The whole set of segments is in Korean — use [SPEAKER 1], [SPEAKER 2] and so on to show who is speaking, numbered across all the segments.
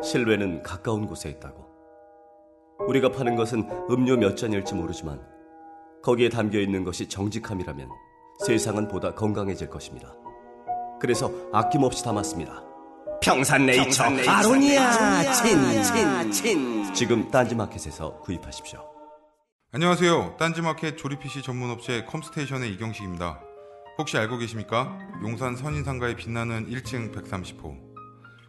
[SPEAKER 1] 실외는 가까운 곳에 있다고. 우리가 파는 것은 음료 몇 잔일지 모르지만 거기에 담겨 있는 것이 정직함이라면 세상은 보다 건강해질 것입니다. 그래서 아낌없이 담았습니다.
[SPEAKER 2] 평산네이처, 아로니아 친친친
[SPEAKER 1] 지금 딴지마켓에서 구입하십시오.
[SPEAKER 3] 안녕하세요. 딴지마켓 조립 PC 전문 업체 컴스테이션의 이경식입니다. 혹시 알고 계십니까? 용산 선인상가에 빛나는 1층 130호.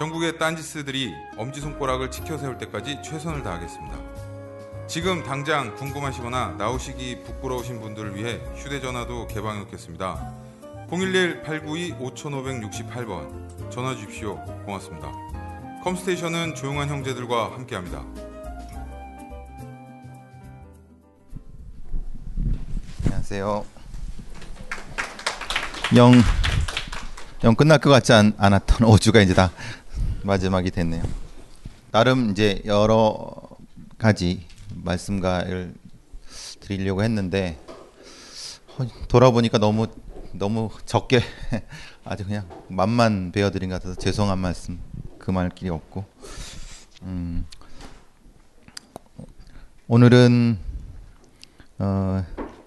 [SPEAKER 3] 전국의 딴지스들이 엄지손가락을 치켜 세울 때까지 최선을 다하겠습니다. 지금 당장 궁금하시거나 나오시기 부끄러우신 분들을 위해 휴대전화도 개방해 놓겠습니다. 011-892-5568번 전화 주십시오. 고맙습니다. 컴스테이션은 조용한 형제들과 함께합니다.
[SPEAKER 4] 안녕하세요. 영, 영 끝날 것 같지 않, 않았던 5주가 이제 다 마지막이 됐네요. 나름 이제 여러 가지 말씀가를 드리려고 했는데 어, 돌아보니까 너무 너무 적게 아주 그냥 맛만 베어드린 것 같아서 죄송한 말씀 그말 길이 없고 음, 오늘은 어,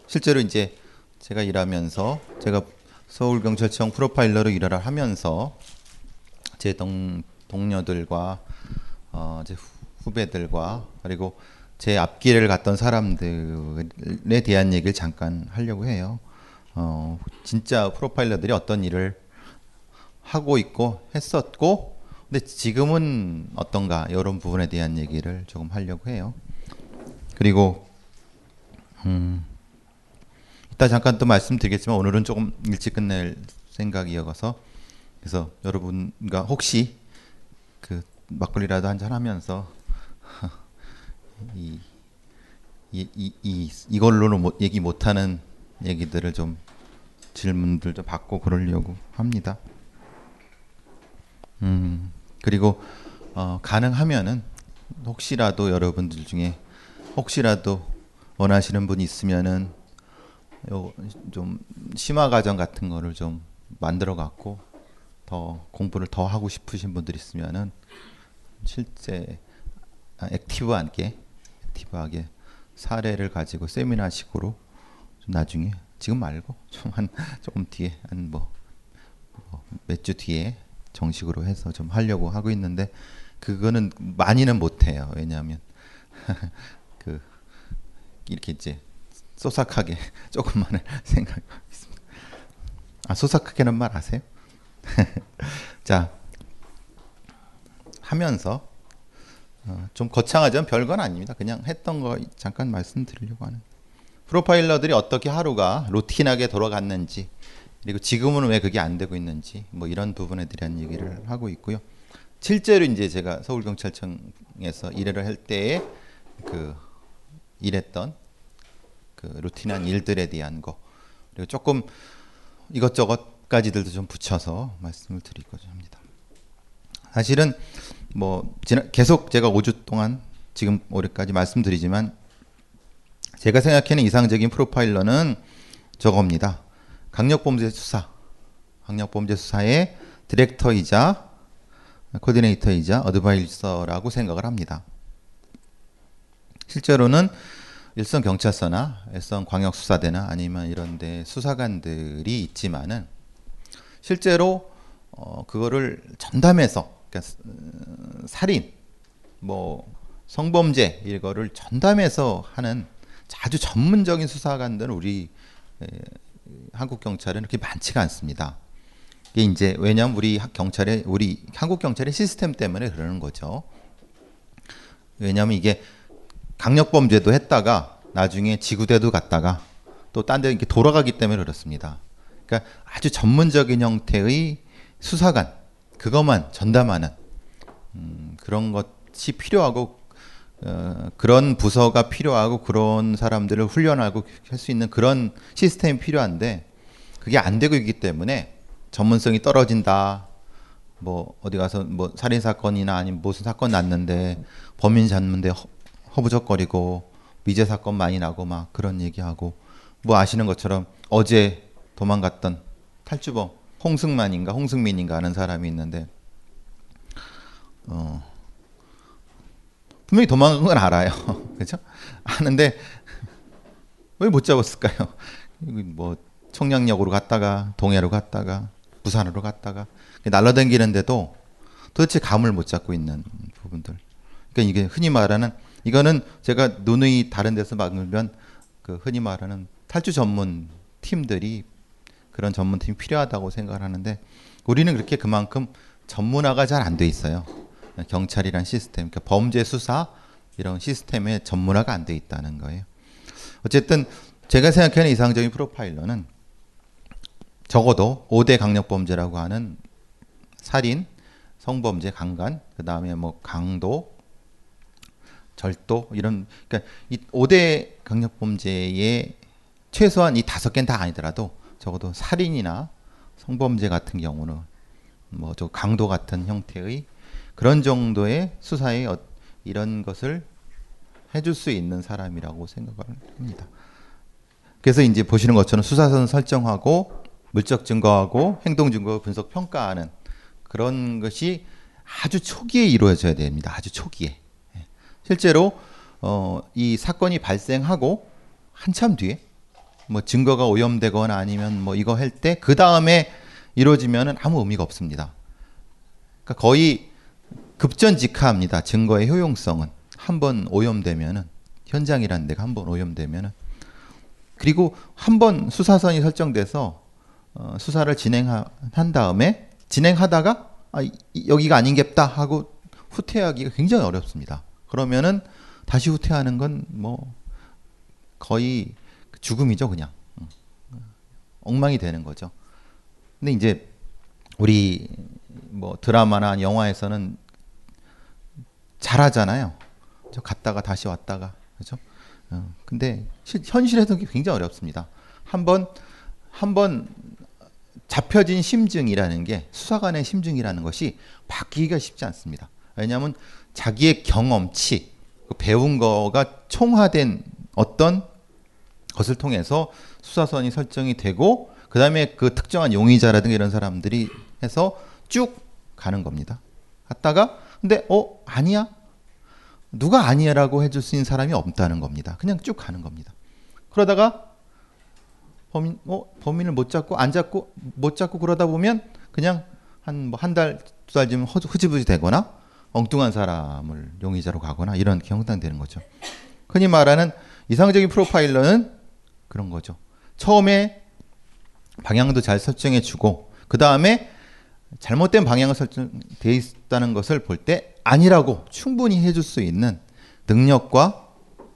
[SPEAKER 4] 실제로 이제 제가 일하면서 제가 서울경찰청 프로파일러로 일을 하면서 제 동, 동료들과 어, 제 후배들과 그리고 제 앞길을 갔던 사람들에 대한 얘기를 잠깐 하려고 해요. 어, 진짜 프로파일러들이 어떤 일을 하고 있고 했었고, 근데 지금은 어떤가 이런 부분에 대한 얘기를 조금 하려고 해요. 그리고 음, 이따 잠깐 또 말씀드리겠지만 오늘은 조금 일찍 끝낼 생각이어서 그래서 여러분과 혹시 그 막걸리라도 한 잔 하면서 이, 이, 이, 이 이걸로는 못, 얘기 못하는 얘기들을 좀 질문들 좀 받고 그러려고 합니다. 음 그리고 어, 가능하면은 혹시라도 여러분들 중에 혹시라도 원하시는 분이 있으면은 좀 심화 과정 같은 거를 좀 만들어 갖고 더 공부를 더 하고 싶으신 분들 있으면은 실제 액티브하게 액티브하게 사례를 가지고 세미나식으로 좀 나중에 지금 말고 좀 한 조금 뒤에 한 뭐 몇 주 뒤에 정식으로 해서 좀 하려고 하고 있는데 그거는 많이는 못 해요. 왜냐하면 그 이렇게 이제 소삭하게 조금만을 생각하고 있습니다. 아 소삭하게는 말 아세요? 자 하면서 어, 좀 거창하지만 별건 아닙니다. 그냥 했던 거 잠깐 말씀드리려고 하는. 프로파일러들이 어떻게 하루가 루틴하게 돌아갔는지 그리고 지금은 왜 그게 안 되고 있는지 뭐 이런 부분에 대한 얘기를 하고 있고요. 실제로 이제 제가 서울경찰청에서 일을 할 때에 그 일했던 그 루틴한 일들에 대한 거 그리고 조금 이것저것 까지들도 좀 붙여서 말씀을 드리고자 합니다. 사실은 뭐 계속 제가 5주 동안 지금 올해까지 말씀드리지만 제가 생각하는 이상적인 프로파일러는 저겁니다. 강력범죄 수사, 강력범죄 수사의 디렉터이자 코디네이터이자 어드바이서라고 생각을 합니다. 실제로는 일선 경찰서나 일선 광역 수사대나 아니면 이런 데 수사관들이 있지만은 실제로 어 그거를 전담해서 그러니까 살인 뭐 성범죄 이거를 전담해서 하는 아주 전문적인 수사관들은 우리 에, 한국 경찰은 그렇게 많지가 않습니다. 이게 이제 왜냐하면 우리 학- 경찰의 우리 한국 경찰의 시스템 때문에 그러는 거죠. 왜냐하면 이게 강력 범죄도 했다가 나중에 지구대도 갔다가 또 딴 데 이렇게 돌아가기 때문에 그렇습니다. 그러니까 아주 전문적인 형태의 수사관 그것만 전담하는 음, 그런 것이 필요하고 어, 그런 부서가 필요하고 그런 사람들을 훈련하고 할 수 있는 그런 시스템이 필요한데 그게 안 되고 있기 때문에 전문성이 떨어진다. 뭐 어디 가서 뭐 살인 사건이나 아니면 무슨 사건 났는데 범인 잡는데 허, 허부적거리고 미제 사건 많이 나고 막 그런 얘기하고 뭐 아시는 것처럼 어제 도망갔던 탈주범 홍승만인가 홍승민인가 하는 사람이 있는데 어 분명히 도망간 건 알아요. 그렇죠? 아는데 왜 못 잡았을까요? 뭐 청량역으로 갔다가 동해로 갔다가 부산으로 갔다가 날라다니는데도 도대체 감을 못 잡고 있는 부분들. 그러니까 이게 흔히 말하는 이거는 제가 누누이 다른 데서 막으면 그 흔히 말하는 탈주 전문 팀들이 그런 전문 팀이 필요하다고 생각을 하는데 우리는 그렇게 그만큼 전문화가 잘 안 돼 있어요. 경찰이란 시스템, 그러니까 범죄 수사 이런 시스템에 전문화가 안 돼 있다는 거예요. 어쨌든 제가 생각하는 이상적인 프로파일러는 적어도 5대 강력범죄라고 하는 살인, 성범죄, 강간, 그 다음에 뭐 강도, 절도 이런 그러니까 이 5대 강력범죄의 최소한 이 다섯 개는 다 아니더라도 적어도 살인이나 성범죄 같은 경우는 뭐 저 강도 같은 형태의 그런 정도의 수사에 어- 이런 것을 해줄 수 있는 사람이라고 생각을 합니다. 그래서 이제 보시는 것처럼 수사선 설정하고 물적 증거하고 행동 증거 분석 평가하는 그런 것이 아주 초기에 이루어져야 됩니다. 아주 초기에. 예. 실제로 어, 이 사건이 발생하고 한참 뒤에 뭐 증거가 오염되거나 아니면 뭐 이거 할 때 그 다음에 이루어지면은 아무 의미가 없습니다. 그러니까 거의 급전직하합니다. 증거의 효용성은 한 번 오염되면은 현장이라는 데가 한 번 오염되면은 그리고 한 번 수사선이 설정돼서 어, 수사를 진행한 다음에 진행하다가 아, 이- 여기가 아닌겠다 하고 후퇴하기가 굉장히 어렵습니다. 그러면은 다시 후퇴하는 건 뭐 거의 죽음이죠, 그냥 음. 엉망이 되는 거죠. 근데 이제 우리 뭐 드라마나 영화에서는 잘하잖아요. 저 갔다가 다시 왔다가 그렇죠? 어, 근데 실, 현실에서 굉장히 어렵습니다. 한번 한번 잡혀진 심증이라는 게 수사관의 심증이라는 것이 바뀌기가 쉽지 않습니다. 왜냐하면 자기의 경험치, 그 배운 거가 총화된 어떤 것을 통해서 수사선이 설정이 되고 그 다음에 그 특정한 용의자라든가 이런 사람들이 해서 쭉 가는 겁니다. 갔다가 근데 어 아니야 누가 아니야라고 해줄 수 있는 사람이 없다는 겁니다. 그냥 쭉 가는 겁니다. 그러다가 범인 어 범인을 못 잡고 안 잡고 못 잡고 그러다 보면 그냥 한 뭐 한 달 두달 지면 흐지부지 되거나 엉뚱한 사람을 용의자로 가거나 이런 경상되는 거죠. 흔히 말하는 이상적인 프로파일러는 그런 거죠. 처음에 방향도 잘 설정해 주고 그 다음에 잘못된 방향을 설정돼 있다는 것을 볼 때 아니라고 충분히 해줄 수 있는 능력과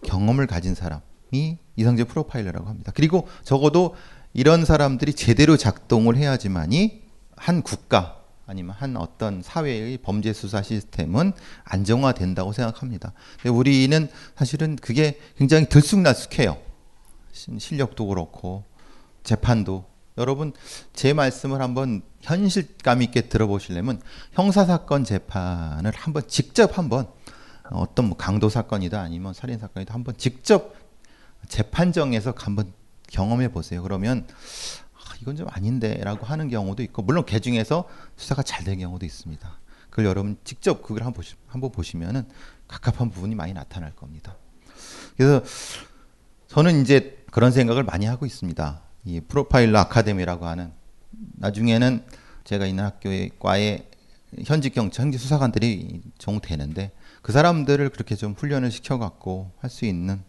[SPEAKER 4] 경험을 가진 사람이 이상적 프로파일러라고 합니다. 그리고 적어도 이런 사람들이 제대로 작동을 해야지만이 한 국가 아니면 한 어떤 사회의 범죄 수사 시스템은 안정화된다고 생각합니다. 근데 우리는 사실은 그게 굉장히 들쑥날쑥해요. 신- 실력도 그렇고 재판도 여러분 제 말씀을 한번 현실감 있게 들어보시려면 형사 사건 재판을 한번 직접 한번 어떤 뭐 강도 사건이다 아니면 살인 사건이다 한번 직접 재판정에서 한번 경험해 보세요. 그러면 아, 이건 좀 아닌데라고 하는 경우도 있고 물론 개 중에서 수사가 잘 된 경우도 있습니다. 그걸 여러분 직접 그걸 한번 보시, 한번 보시면은 갑갑한 부분이 많이 나타날 겁니다. 그래서 저는 이제 그런 생각을 많이 하고 있습니다. 이 프로파일러 아카데미라고 하는 나중에는 제가 있는 학교의 과에 현직 경찰, 현직 수사관들이 정되는데 그 사람들을 그렇게 좀 훈련을 시켜갖고 할 수 있는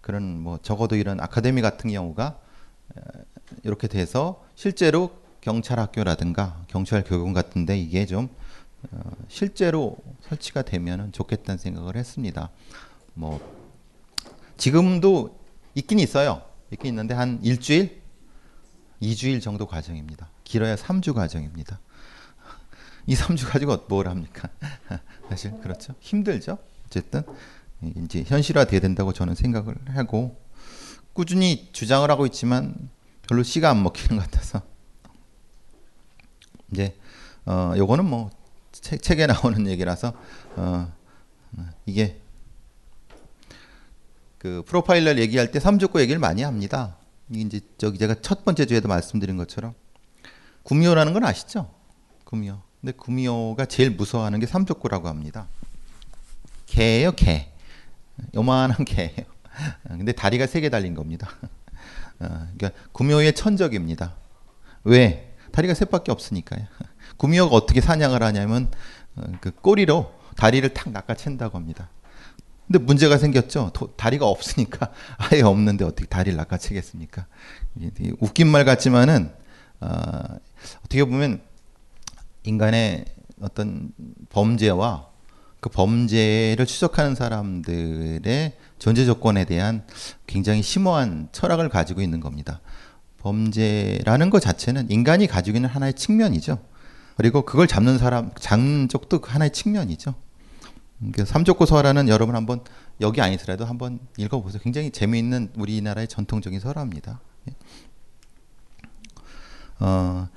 [SPEAKER 4] 그런 뭐 적어도 이런 아카데미 같은 경우가 에, 이렇게 돼서 실제로 경찰 학교라든가 경찰 교육원 같은데 이게 좀 어, 실제로 설치가 되면은 좋겠다는 생각을 했습니다. 뭐 지금도 있긴 있어요. 있긴 있는데 한 일주일, 이주일 정도 과정입니다. 길어야 3주 과정입니다. 이 3주 가지고 뭘 합니까? 사실 그렇죠. 힘들죠. 어쨌든 이제 현실화돼야 된다고 저는 생각을 하고 꾸준히 주장을 하고 있지만 별로 씨가 안 먹히는 것 같아서 이제 어 요거는 뭐 책, 책에 나오는 얘기라서 어 이게 그 프로파일러 얘기할 때 삼족고 얘기를 많이 합니다. 이제 저기 제가 첫 번째 주에도 말씀드린 것처럼 구미호라는 건 아시죠? 구미호. 근데 구미호가 제일 무서워하는 게 삼족고라고 합니다. 개예요, 개. 요만한 개예요. 근데 다리가 세 개 달린 겁니다. 어, 그러니까 구미호의 천적입니다. 왜? 다리가 셋밖에 없으니까요. 구미호가 어떻게 사냥을 하냐면 어, 그 꼬리로 다리를 탁 낚아챈다고 합니다. 근데 문제가 생겼죠. 도, 다리가 없으니까 아예 없는데 어떻게 다리를 낚아채겠습니까? 웃긴 말 같지만은 어, 어떻게 보면 인간의 어떤 범죄와 그 범죄를 추적하는 사람들의 존재 조건에 대한 굉장히 심오한 철학을 가지고 있는 겁니다. 범죄라는 것 자체는 인간이 가지고 있는 하나의 측면이죠. 그리고 그걸 잡는 사람, 잡는 쪽도 그 하나의 측면이죠. 그 삼족고서라는 여러분 한번 여기 아니더라도 한번 읽어보세요. 굉장히 재미있는 우리나라의 전통적인 설화입니다. 예. 어,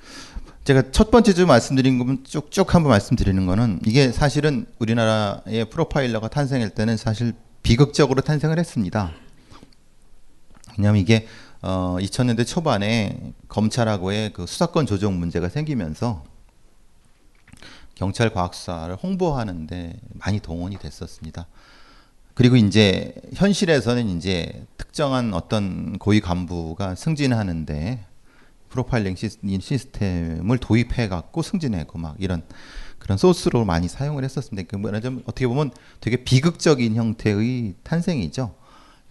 [SPEAKER 4] 제가 첫 번째 주 말씀드린 거면 쭉쭉 한번 말씀드리는 거는 이게 사실은 우리나라의 프로파일러가 탄생할 때는 사실 비극적으로 탄생을 했습니다. 왜냐하면 이게 어, 2000년대 초반에 검찰하고의 그 수사권 조정 문제가 생기면서 경찰 과학수사를 홍보하는데 많이 동원이 됐었습니다. 그리고 이제 현실에서는 이제 특정한 어떤 고위 간부가 승진하는데 프로파일링 시스템을 도입해 갖고 승진하고 막 이런 그런 소스로 많이 사용을 했었습니다. 그 뭐냐면 어떻게 보면 되게 비극적인 형태의 탄생이죠.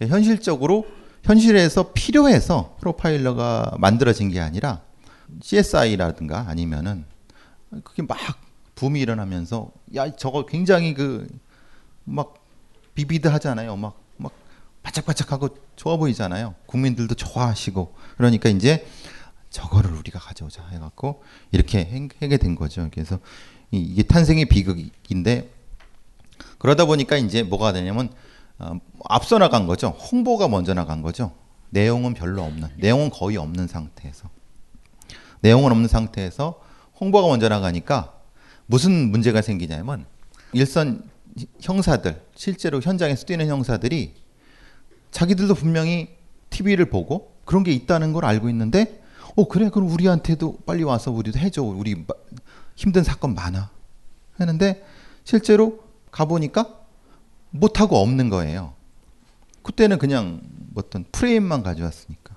[SPEAKER 4] 현실적으로 현실에서 필요해서 프로파일러가 만들어진 게 아니라 CSI라든가 아니면은 그게 막 붐이 일어나면서 야 저거 굉장히 그 막 비비드 하잖아요. 막 막 바짝바짝하고 좋아 보이잖아요. 국민들도 좋아하시고 그러니까 이제 저거를 우리가 가져오자 해갖고 이렇게 하게 된 거죠. 그래서 이게 탄생의 비극인데 그러다 보니까 이제 뭐가 되냐면 어, 앞서 나간 거죠. 홍보가 먼저 나간 거죠. 내용은 별로 없는, 내용은 거의 없는 상태에서 내용은 없는 상태에서 홍보가 먼저 나가니까 무슨 문제가 생기냐면 일선 형사들 실제로 현장에서 뛰는 형사들이 자기들도 분명히 TV를 보고 그런 게 있다는 걸 알고 있는데 어 그래 그럼 우리한테도 빨리 와서 우리도 해줘 우리 힘든 사건 많아 하는데 실제로 가보니까 못하고 없는 거예요. 그때는 그냥 어떤 프레임만 가져왔으니까.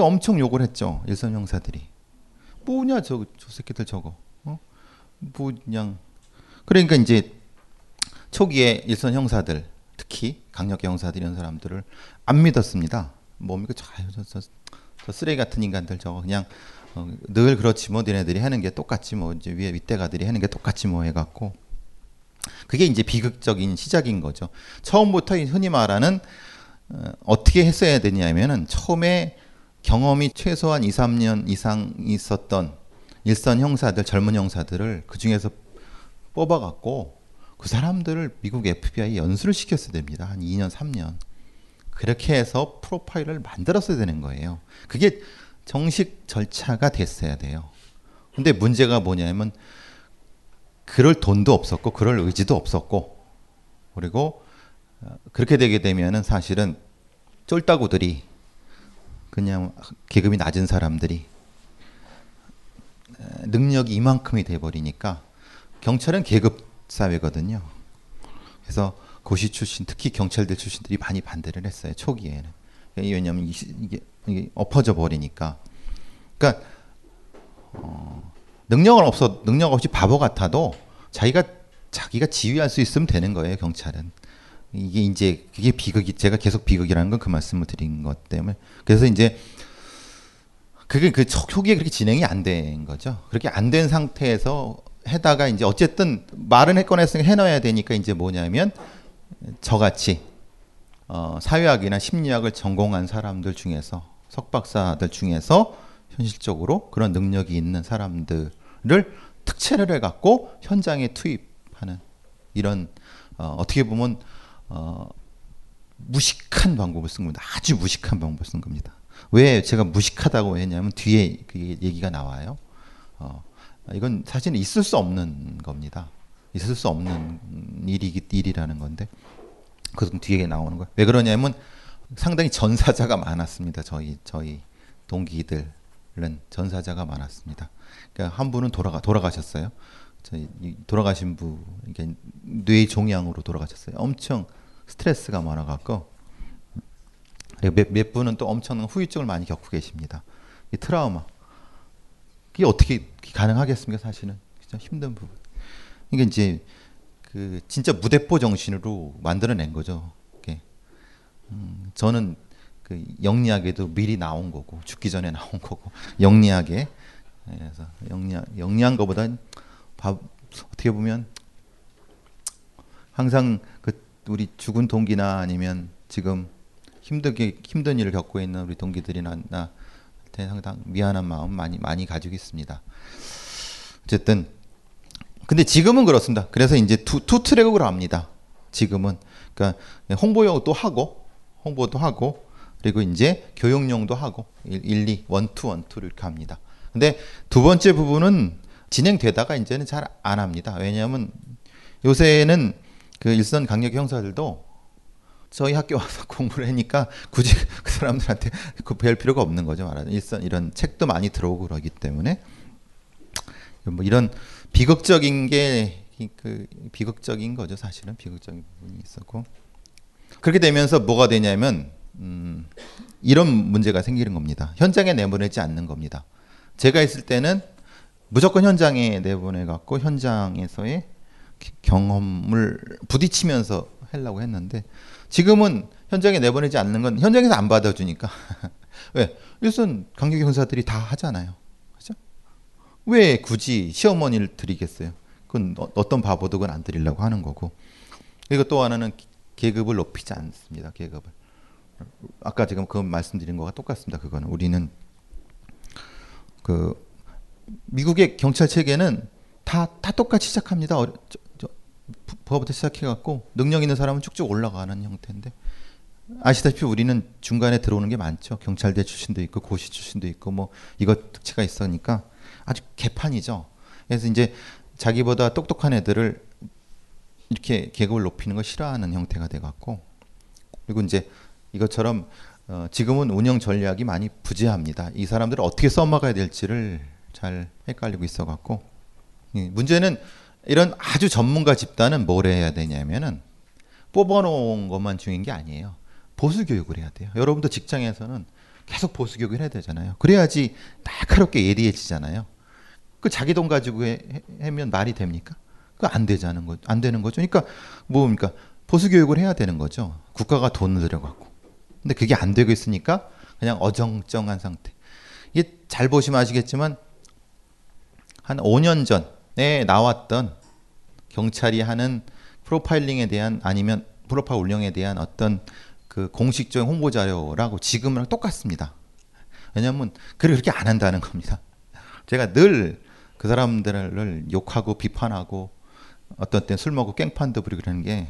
[SPEAKER 4] 엄청 욕을 했죠 일선 형사들이. 뭐냐 저, 저 새끼들 저거. 어? 뭐 그냥 그러니까 이제 초기에 일선 형사들 특히 강력 형사들 이런 사람들을 안 믿었습니다. 뭡니까 저, 저, 저, 저 쓰레기 같은 인간들 저거 그냥 어, 늘 그렇지 뭐 너네들이 하는 게 똑같지 뭐 이제 위에 윗대가들이 하는 게 똑같지 뭐 해갖고 그게 이제 비극적인 시작인 거죠. 처음부터 흔히 말하는 어, 떻게 했어야 되냐면은 처음에 경험이 최소한 2, 3년 이상 있었던 일선 형사들, 젊은 형사들을 그 중에서 뽑아갖고 그 사람들을 미국 FBI에 연수를 시켰어야 됩니다. 한 2년, 3년. 그렇게 해서 프로파일을 만들었어야 되는 거예요. 그게 정식 절차가 됐어야 돼요. 근데 문제가 뭐냐면 그럴 돈도 없었고 그럴 의지도 없었고 그리고 어, 그렇게 되게 되면은 사실은 쫄따구들이 그냥 계급이 낮은 사람들이 능력이 이만큼이 돼 버리니까 경찰은 계급 사회거든요. 그래서 고시 출신 특히 경찰대 출신들이 많이 반대를 했어요 초기에는. 왜냐하면 이게, 이게 엎어져 버리니까. 그러니까 어, 능력은 없어 능력 없이 바보 같아도 자기가 자기가 지휘할 수 있으면 되는 거예요 경찰은. 이게 이제 그게 비극이 제가 계속 비극이라는 건 그 말씀을 드린 것 때문에. 그래서 이제 그게 그 초- 초기에 그렇게 진행이 안 된 거죠 그렇게 안 된 상태에서 해다가 이제 어쨌든 말은 했거나 했으니까 해놔야 되니까 이제 뭐냐면 저같이 어, 사회학이나 심리학을 전공한 사람들 중에서 석박사들 중에서 현실적으로 그런 능력이 있는 사람들을 특채를 해갖고 현장에 투입하는 이런 어, 어떻게 보면 어, 무식한 방법을 쓴 겁니다. 아주 무식한 방법을 쓴 겁니다. 왜 제가 무식하다고 했냐면 뒤에 그 얘기가 나와요. 어, 이건 사실 있을 수 없는 겁니다. 있을 수 없는 일이 일이라는 건데 그 뒤에 나오는 거예요. 왜 그러냐면 상당히 전사자가 많았습니다. 저희 저희 동기들은 전사자가 많았습니다. 그러니까 한 분은 돌아가 돌아가셨어요. 저희 이 돌아가신 분 이게 뇌 종양으로 돌아가셨어요. 엄청 스트레스가 많아갖고 몇, 몇 분은 또 엄청난 후유증을 많이 겪고 계십니다. 이 트라우마 그게 어떻게 가능하겠습니까? 사실은 진짜 힘든 부분. 이게 이제 그 진짜 무대포 정신으로 만들어낸 거죠. 이게 음, 저는 그 영리하게도 미리 나온 거고 죽기 전에 나온 거고 영리하게 그래서 영리한 영리한 거보다 어떻게 보면 항상 그 우리 죽은 동기나 아니면 지금 힘들게 힘든 일을 겪고 있는 우리 동기들이나 나한테 항상 미안한 마음 많이 많이 가지고 있습니다. 어쨌든 근데 지금은 그렇습니다. 그래서 이제 two, two track으로 합니다. 지금은 그러니까 홍보용도 하고 홍보도 하고 그리고 이제 교육용도 하고 1, 2, 1, 2 one two 이렇게 합니다. 근데 두 번째 부분은 진행되다가 이제는 잘 안 합니다. 왜냐하면 요새는 그 일선 강력 형사들도 저희 학교 와서 공부를 하니까 굳이 그 사람들한테 그럴 필요가 없는 거죠. 말하자면 일선 이런 책도 많이 들어오고 그러기 때문에 뭐 이런 비극적인 게 그 비극적인 거죠. 사실은 비극적인 부분이 있었고 그렇게 되면서 뭐가 되냐면 음, 이런 문제가 생기는 겁니다. 현장에 내보내지 않는 겁니다. 제가 있을 때는 무조건 현장에 내보내 갖고 현장에서의 경험을 부딪히면서 하려고 했는데 지금은 현장에 내보내지 않는 건 현장에서 안 받아주니까 왜 일선 강력 형사들이 다 하잖아요. 그죠? 왜 굳이 시어머니를 드리겠어요? 그건 어, 떤 바보도 그건 안 드리려고 하는 거고. 그리고 또 하나는 계급을 높이지 않습니다. 계급을. 아까 지금 그 말씀드린 거가 똑같습니다. 그거는 우리는 그 미국의 경찰 체계는 다 다 똑같이 시작합니다. 부하부터 시작해갖고 능력 있는 사람은 쭉쭉 올라가는 형태인데 아시다시피 우리는 중간에 들어오는 게 많죠. 경찰대 출신도 있고 고시 출신도 있고 뭐 이것 특치가 있으니까 아주 개판이죠. 그래서 이제 자기보다 똑똑한 애들을 이렇게 계급을 높이는 걸 싫어하는 형태가 돼갖고 그리고 이제 이것처럼 어, 지금은 운영 전략이 많이 부재합니다. 이 사람들을 어떻게 써먹어야 될지를 잘 헷갈리고 있어갖고 예, 문제는 이런 아주 전문가 집단은 뭘 해야 되냐면은 뽑아놓은 것만 중요한 게 아니에요. 보수 교육을 해야 돼요. 여러분도 직장에서는 계속 보수 교육을 해야 되잖아요. 그래야지 날카롭게 예리해지잖아요. 그 자기 돈 가지고 해, 면 말이 됩니까? 그 안 되자는 거, 안 되는 거죠. 그러니까 뭡니까? 보수 교육을 해야 되는 거죠. 국가가 돈을 들여갖고. 근데 그게 안 되고 있으니까 그냥 어정쩡한 상태. 이게 잘 보시면 아시겠지만 한 5년 전에 나왔던 경찰이 하는 프로파일링에 대한 아니면 프로파일 운영에 대한 어떤 그 공식적인 홍보 자료라고 지금이랑 똑같습니다. 왜냐하면 그렇게 안 한다는 겁니다. 제가 늘 그 사람들을 욕하고 비판하고 어떤 때 술 먹고 깽판도 부리고 그러는 게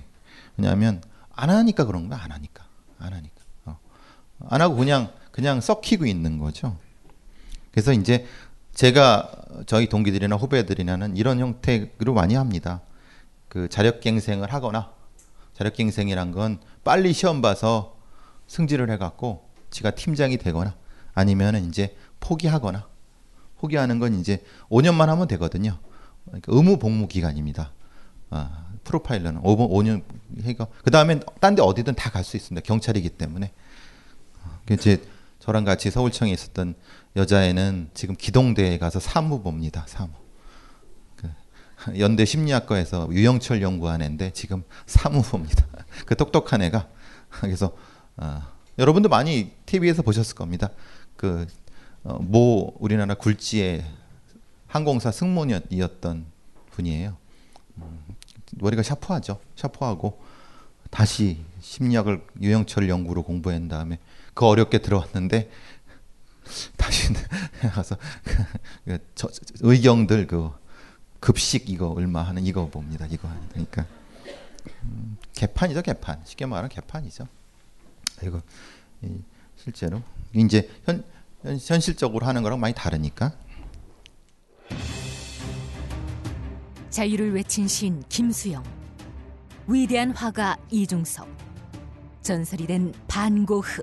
[SPEAKER 4] 왜냐하면 안 하니까 그런 거야 안 하니까 안 하니까 어. 안 하고 그냥 그냥 썩히고 있는 거죠. 그래서 이제 제가 저희 동기들이나 후배들이나는 이런 형태로 많이 합니다. 그 자력갱생을 하거나 자력갱생이란 건 빨리 시험 봐서 승진을 해갖고 지가 팀장이 되거나 아니면은 이제 포기하거나 포기하는 건 이제 5년만 하면 되거든요. 그러니까 의무 복무 기간입니다. 아, 프로파일러는 5, 5년 해가 그 다음엔 딴데 어디든 다 갈 수 있습니다. 경찰이기 때문에. 그 이제 저랑 같이 서울청에 있었던 여자애는 지금 기동대에 가서 사무봅니다. 사무. 그 연대 심리학과에서 유영철 연구한 애인데 지금 사무부입니다. 그 똑똑한 애가 그래서 어, 여러분도 많이 TV에서 보셨을 겁니다. 그 어, 모 우리나라 굴지의 항공사 승무원이었던 분이에요. 음, 머리가 샤프하죠. 샤프하고 다시 심리학을 유영철 연구로 공부한 다음에 그 어렵게 들어왔는데 다시 가서 그 저- 저- 의경들 그 급식 이거 얼마 하는 이거 봅니다. 이거 그러니까 음, 개판이죠 개판 쉽게 말하면 개판이죠. 이, 실제로 이제 현, 현 현실적으로 하는 거랑 많이 다르니까
[SPEAKER 5] 자유를 외친 시인 김수영, 위대한 화가 이중섭, 전설이 된 반고흐.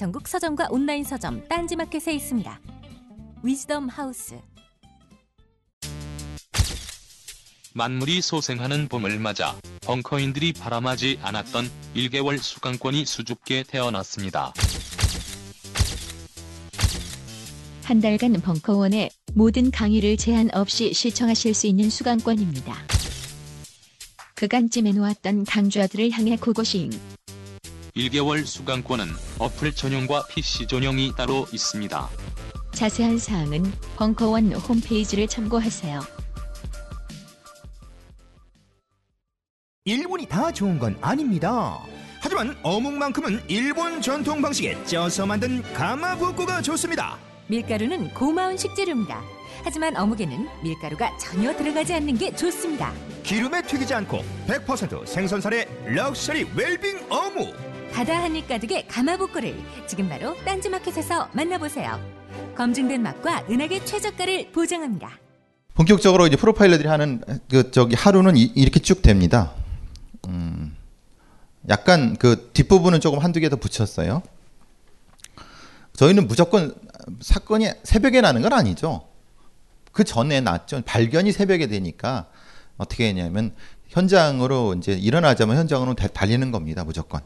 [SPEAKER 5] 전국 서점과 온라인 서점 딴지마켓에 있습니다. 위즈덤 하우스.
[SPEAKER 6] 만물이 소생하는 봄을 맞아 벙커인들이 바람하지 않았던 1개월 수강권이 수줍게 태어났습니다.
[SPEAKER 7] 한 달간 벙커원의 모든 강의를 제한 없이 시청하실 수 있는 수강권입니다. 그간 찜해놓았던 강좌들을 향해 고고싱
[SPEAKER 6] 1개월 수강권은 어플 전용과 PC 전용이 따로 있습니다.
[SPEAKER 7] 자세한 사항은 벙커원 홈페이지를 참고하세요.
[SPEAKER 2] 일본이 다 좋은 건 아닙니다. 하지만 어묵만큼은 일본 전통 방식에 쪄서 만든 가마부코가 좋습니다.
[SPEAKER 5] 밀가루는 고마운 식재료입니다. 하지만 어묵에는 밀가루가 전혀 들어가지 않는 게 좋습니다.
[SPEAKER 2] 기름에 튀기지 않고 100% 생선살의 럭셔리 웰빙 어묵.
[SPEAKER 5] 바다 한입 가득의 가마복고를 지금 바로 딴지마켓에서 만나보세요. 검증된 맛과 은하계 최저가를 보장합니다.
[SPEAKER 4] 본격적으로 이제 프로파일러들이 하는 그 저기 하루는 이, 이렇게 쭉 됩니다. 음, 약간 그 뒷부분은 조금 한두 개 더 붙였어요. 저희는 무조건 사건이 새벽에 나는 건 아니죠. 그 전에 났죠. 발견이 새벽에 되니까 어떻게 했냐면 현장으로 이제 일어나자마자 현장으로 다- 달리는 겁니다. 무조건.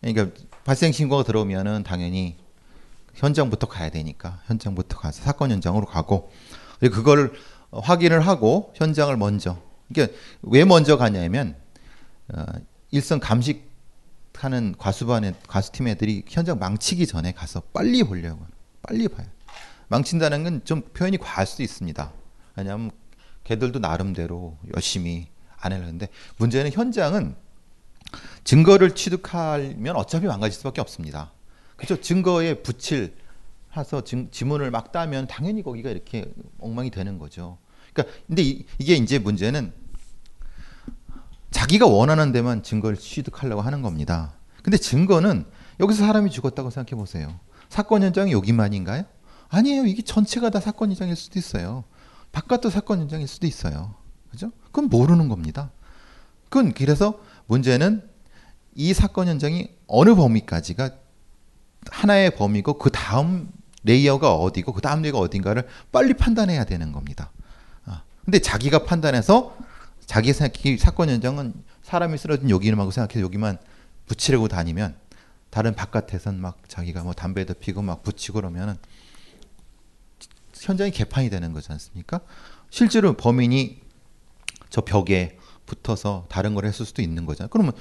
[SPEAKER 4] 그러니까 발생 신고가 들어오면은 당연히 현장부터 가야 되니까 현장부터 가서 사건 현장으로 가고 그리고 그걸 확인을 하고 현장을 먼저 그러니까 왜 먼저 가냐면 어, 일선 감식하는 과수반의 과수팀 애들이 현장 망치기 전에 가서 빨리 보려고 빨리 봐요. 망친다는 건 좀 표현이 과할 수도 있습니다. 왜냐하면 걔들도 나름대로 열심히 안 하려는데 문제는 현장은 증거를 취득하면 어차피 망가질 수밖에 없습니다. 그죠? 증거에 붙일 해서 증- 지문을 막 따면 당연히 거기가 이렇게 엉망이 되는 거죠. 그러니까 근데 이, 이게 이제 문제는 자기가 원하는 데만 증거를 취득하려고 하는 겁니다. 근데 증거는 여기서 사람이 죽었다고 생각해 보세요. 사건 현장이 여기만인가요? 아니에요. 이게 전체가 다 사건 현장일 수도 있어요. 바깥도 사건 현장일 수도 있어요. 그죠? 그건 모르는 겁니다. 그건 그래서 문제는 이 사건 현장이 어느 범위까지가 하나의 범위고 그 다음 layer가 어디고 그 다음 layer가 어딘가를 빨리 판단해야 되는 겁니다. 아, 근데 자기가 판단해서 자기 생각이 사건 현장은 사람이 쓰러진 여기만 생각해서 여기만 붙이려고 다니면 다른 바깥에선 막 자기가 뭐 담배도 피고 막 붙이고 그러면은 현장이 개판이 되는 거지 않습니까? 실제로 범인이 저 벽에 붙어서 다른 걸 했을 수도 있는 거잖아요. 그러면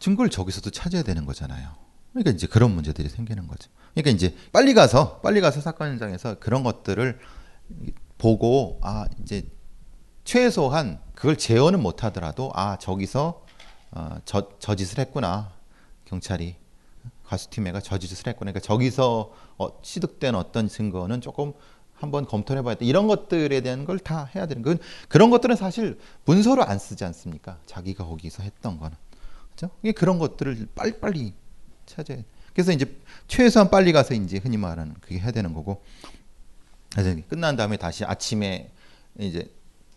[SPEAKER 4] 증거를 저기서도 찾아야 되는 거잖아요. 그러니까 이제 그런 문제들이 생기는 거죠. 그러니까 이제 빨리 가서 빨리 가서 사건 현장에서 그런 것들을 보고 아 이제 최소한 그걸 재현은 못 하더라도 아 저기서 어, 저, 저 짓을 했구나. 경찰이 가수팀 애가 저 짓을 했구나. 그러니까 저기서 어, 취득된 어떤 증거는 조금 한번 검토를 해봐야 돼. 이런 것들에 대한 걸 다 해야 되는 건 그런 것들은 사실 문서로 안 쓰지 않습니까? 자기가 거기서 했던 거는 그죠 그런 것들을 빨리빨리 찾아야 돼. 그래서 이제 최소한 빨리 가서 이제 흔히 말하는 그게 해야 되는 거고 그래서 끝난 다음에 다시 아침에 이제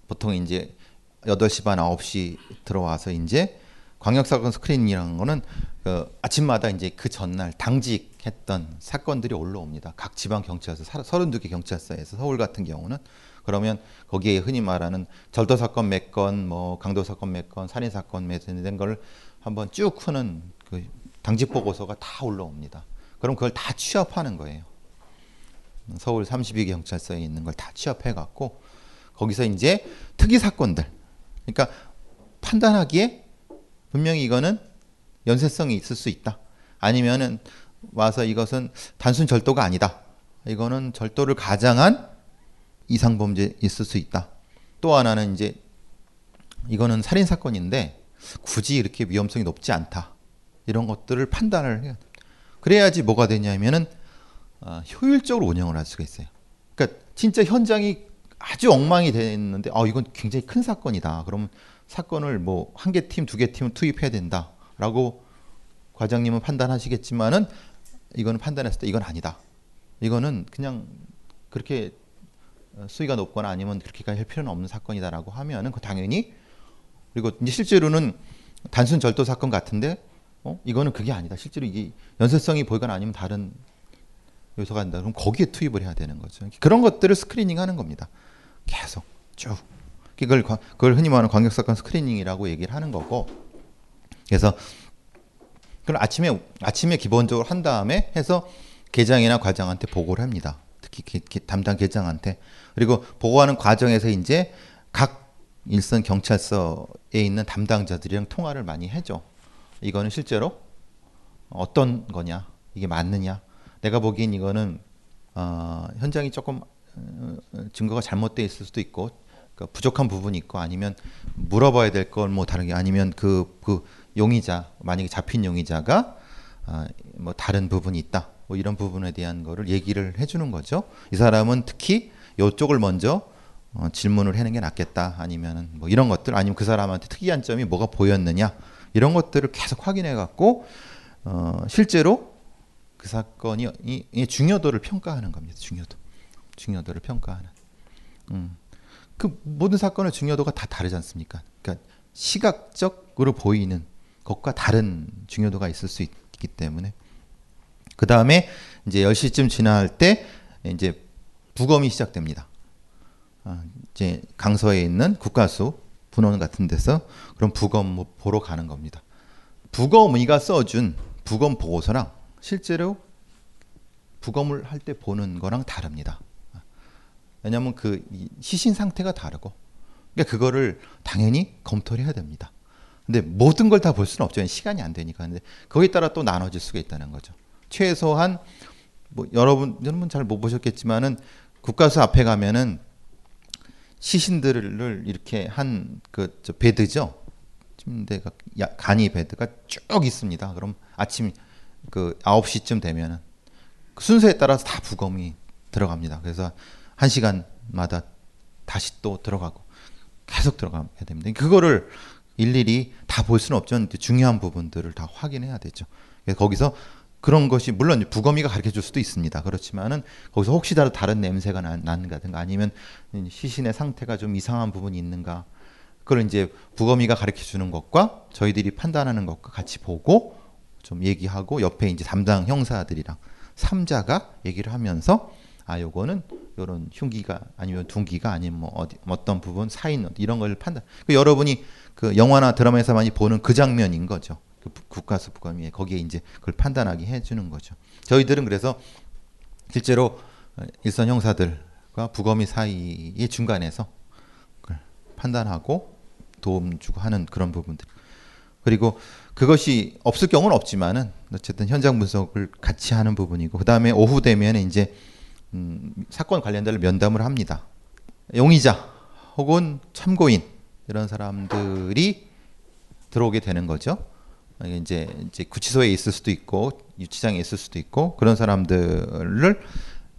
[SPEAKER 4] 보통 이제 8시 반 9시 들어와서 이제 광역 사건 스크린이라는 거는 그 아침마다 이제 그 전날 당직했던 사건들이 올라옵니다. 각 지방 경찰서 32개 경찰서에서 서울 같은 경우는 그러면 거기에 흔히 말하는 절도 사건 몇 건, 뭐 강도 사건 몇 건, 살인 사건 몇건 걸 한번 쭉 푸는 그 당직 보고서가 다 올라옵니다. 그럼 그걸 다 취합하는 거예요. 서울 32개 경찰서에 있는 걸 다 취합해 갖고 거기서 이제 특이 사건들 그러니까 판단하기에 분명히 이거는 연쇄성이 있을 수 있다. 아니면은 와서 이것은 단순 절도가 아니다. 이거는 절도를 가장한 이상 범죄 있을 수 있다. 또 하나는 이제 이거는 살인 사건인데 굳이 이렇게 위험성이 높지 않다. 이런 것들을 판단을 해야 돼. 그래야지 뭐가 되냐면은 어, 효율적으로 운영을 할 수가 있어요. 그러니까 진짜 현장이 아주 엉망이 됐는데 아 이건 굉장히 큰 사건이다. 그러면 사건을 뭐 한 개 팀, 두 개 팀을 투입해야 된다라고 과장님은 판단하시겠지만은 이거는 판단했을 때 이건 아니다. 이거는 그냥 그렇게 수위가 높거나 아니면 그렇게까지 할 필요는 없는 사건이다라고 하면은 그 당연히 그리고 실제로는 단순 절도 사건 같은데 어 이거는 그게 아니다. 실제로 이게 연쇄성이 보이거나 아니면 다른 요소가 된다. 그럼 거기에 투입을 해야 되는 거죠. 그런 것들을 스크리닝하는 겁니다. 계속 쭉 그걸 그걸 흔히 말하는 관객 사건 스크리닝이라고 얘기를 하는 거고. 그래서 그럼 아침에 아침에 기본적으로 한 다음에 해서 계장이나 과장한테 보고를 합니다. 특히 기, 기, 담당 계장한테 그리고 보고하는 과정에서 이제 각 일선 경찰서에 있는 담당자들이랑 통화를 많이 해줘. 이거는 실제로 어떤 거냐, 이게 맞느냐. 내가 보기엔 이거는 어, 현장이 조금 어, 증거가 잘못돼 있을 수도 있고 그 부족한 부분이 있고 아니면 물어봐야 될 건 뭐 다른 게 아니면 그, 그 용의자 만약에 잡힌 용의자가 아, 뭐 다른 부분이 있다. 뭐 이런 부분에 대한 거를 얘기를 해주는 거죠. 이 사람은 특히 이쪽을 먼저 어, 질문을 하는 게 낫겠다. 아니면은 뭐 이런 것들 아니면 그 사람한테 특이한 점이 뭐가 보였느냐 이런 것들을 계속 확인해 갖고 어, 실제로 그 사건이 이, 이 중요도를 평가하는 겁니다. 중요도, 중요도를 평가하는. 음. 그 모든 사건의 중요도가 다 다르지 않습니까? 그러니까 시각적으로 보이는 것과 다른 중요도가 있을 수 있기 때문에 그 다음에 이제 10시쯤 지날 때 이제 부검이 시작됩니다. 아, 이제 강서에 있는 국가수 분원 같은 데서 그럼 부검 뭐 보러 가는 겁니다. 부검의가 써준 부검 보고서랑 실제로 부검을 할 때 보는 거랑 다릅니다. 왜냐하면 그 시신 상태가 다르고 그러니까 그거를 당연히 검토를 해야 됩니다. 근데 모든 걸 다 볼 수는 없죠. 시간이 안 되니까. 근데 거기에 따라 또 나눠질 수가 있다는 거죠. 최소한 뭐 여러분 잘못 보셨겠지만은 국가수 앞에 가면은 시신들을 이렇게 한 그 베드죠. 침대가 간이 베드가 쭉 있습니다. 그럼 아침 그 9시쯤 되면은 그 순서에 따라서 다 부검이 들어갑니다. 그래서 한 시간마다 다시 또 들어가고 계속 들어가야 됩니다. 그거를 일일이 다 볼 수는 없죠. 중요한 부분들을 다 확인해야 되죠. 거기서 그런 것이 물론 부검이가 가르쳐 줄 수도 있습니다. 그렇지만은 거기서 혹시라도 다른 냄새가 나는가든가 아니면 시신의 상태가 좀 이상한 부분이 있는가 그걸 이제 부검이가 가르쳐 주는 것과 저희들이 판단하는 것과 같이 보고 좀 얘기하고 옆에 이제 담당 형사들이랑 삼자가 얘기를 하면서 아 요거는 요런 흉기가 아니면 둔기가 아니면 뭐 어디 어떤 부분 사인 이런 걸 판단. 그 여러분이 그 영화나 드라마에서 많이 보는 그 장면인 거죠. 그 국가수부검이 거기에 이제 그걸 판단하게 해주는 거죠. 저희들은 그래서 실제로 일선 형사들과 부검이 사이의 중간에서 판단하고 도움 주고 하는 그런 부분들. 그리고 그것이 없을 경우는 없지만은 어쨌든 현장 분석을 같이 하는 부분이고 그 다음에 오후 되면 이제 음, 사건 관련자를 면담을 합니다. 용의자 혹은 참고인 이런 사람들이 들어오게 되는 거죠. 이제 이제 구치소에 있을 수도 있고 유치장에 있을 수도 있고 그런 사람들을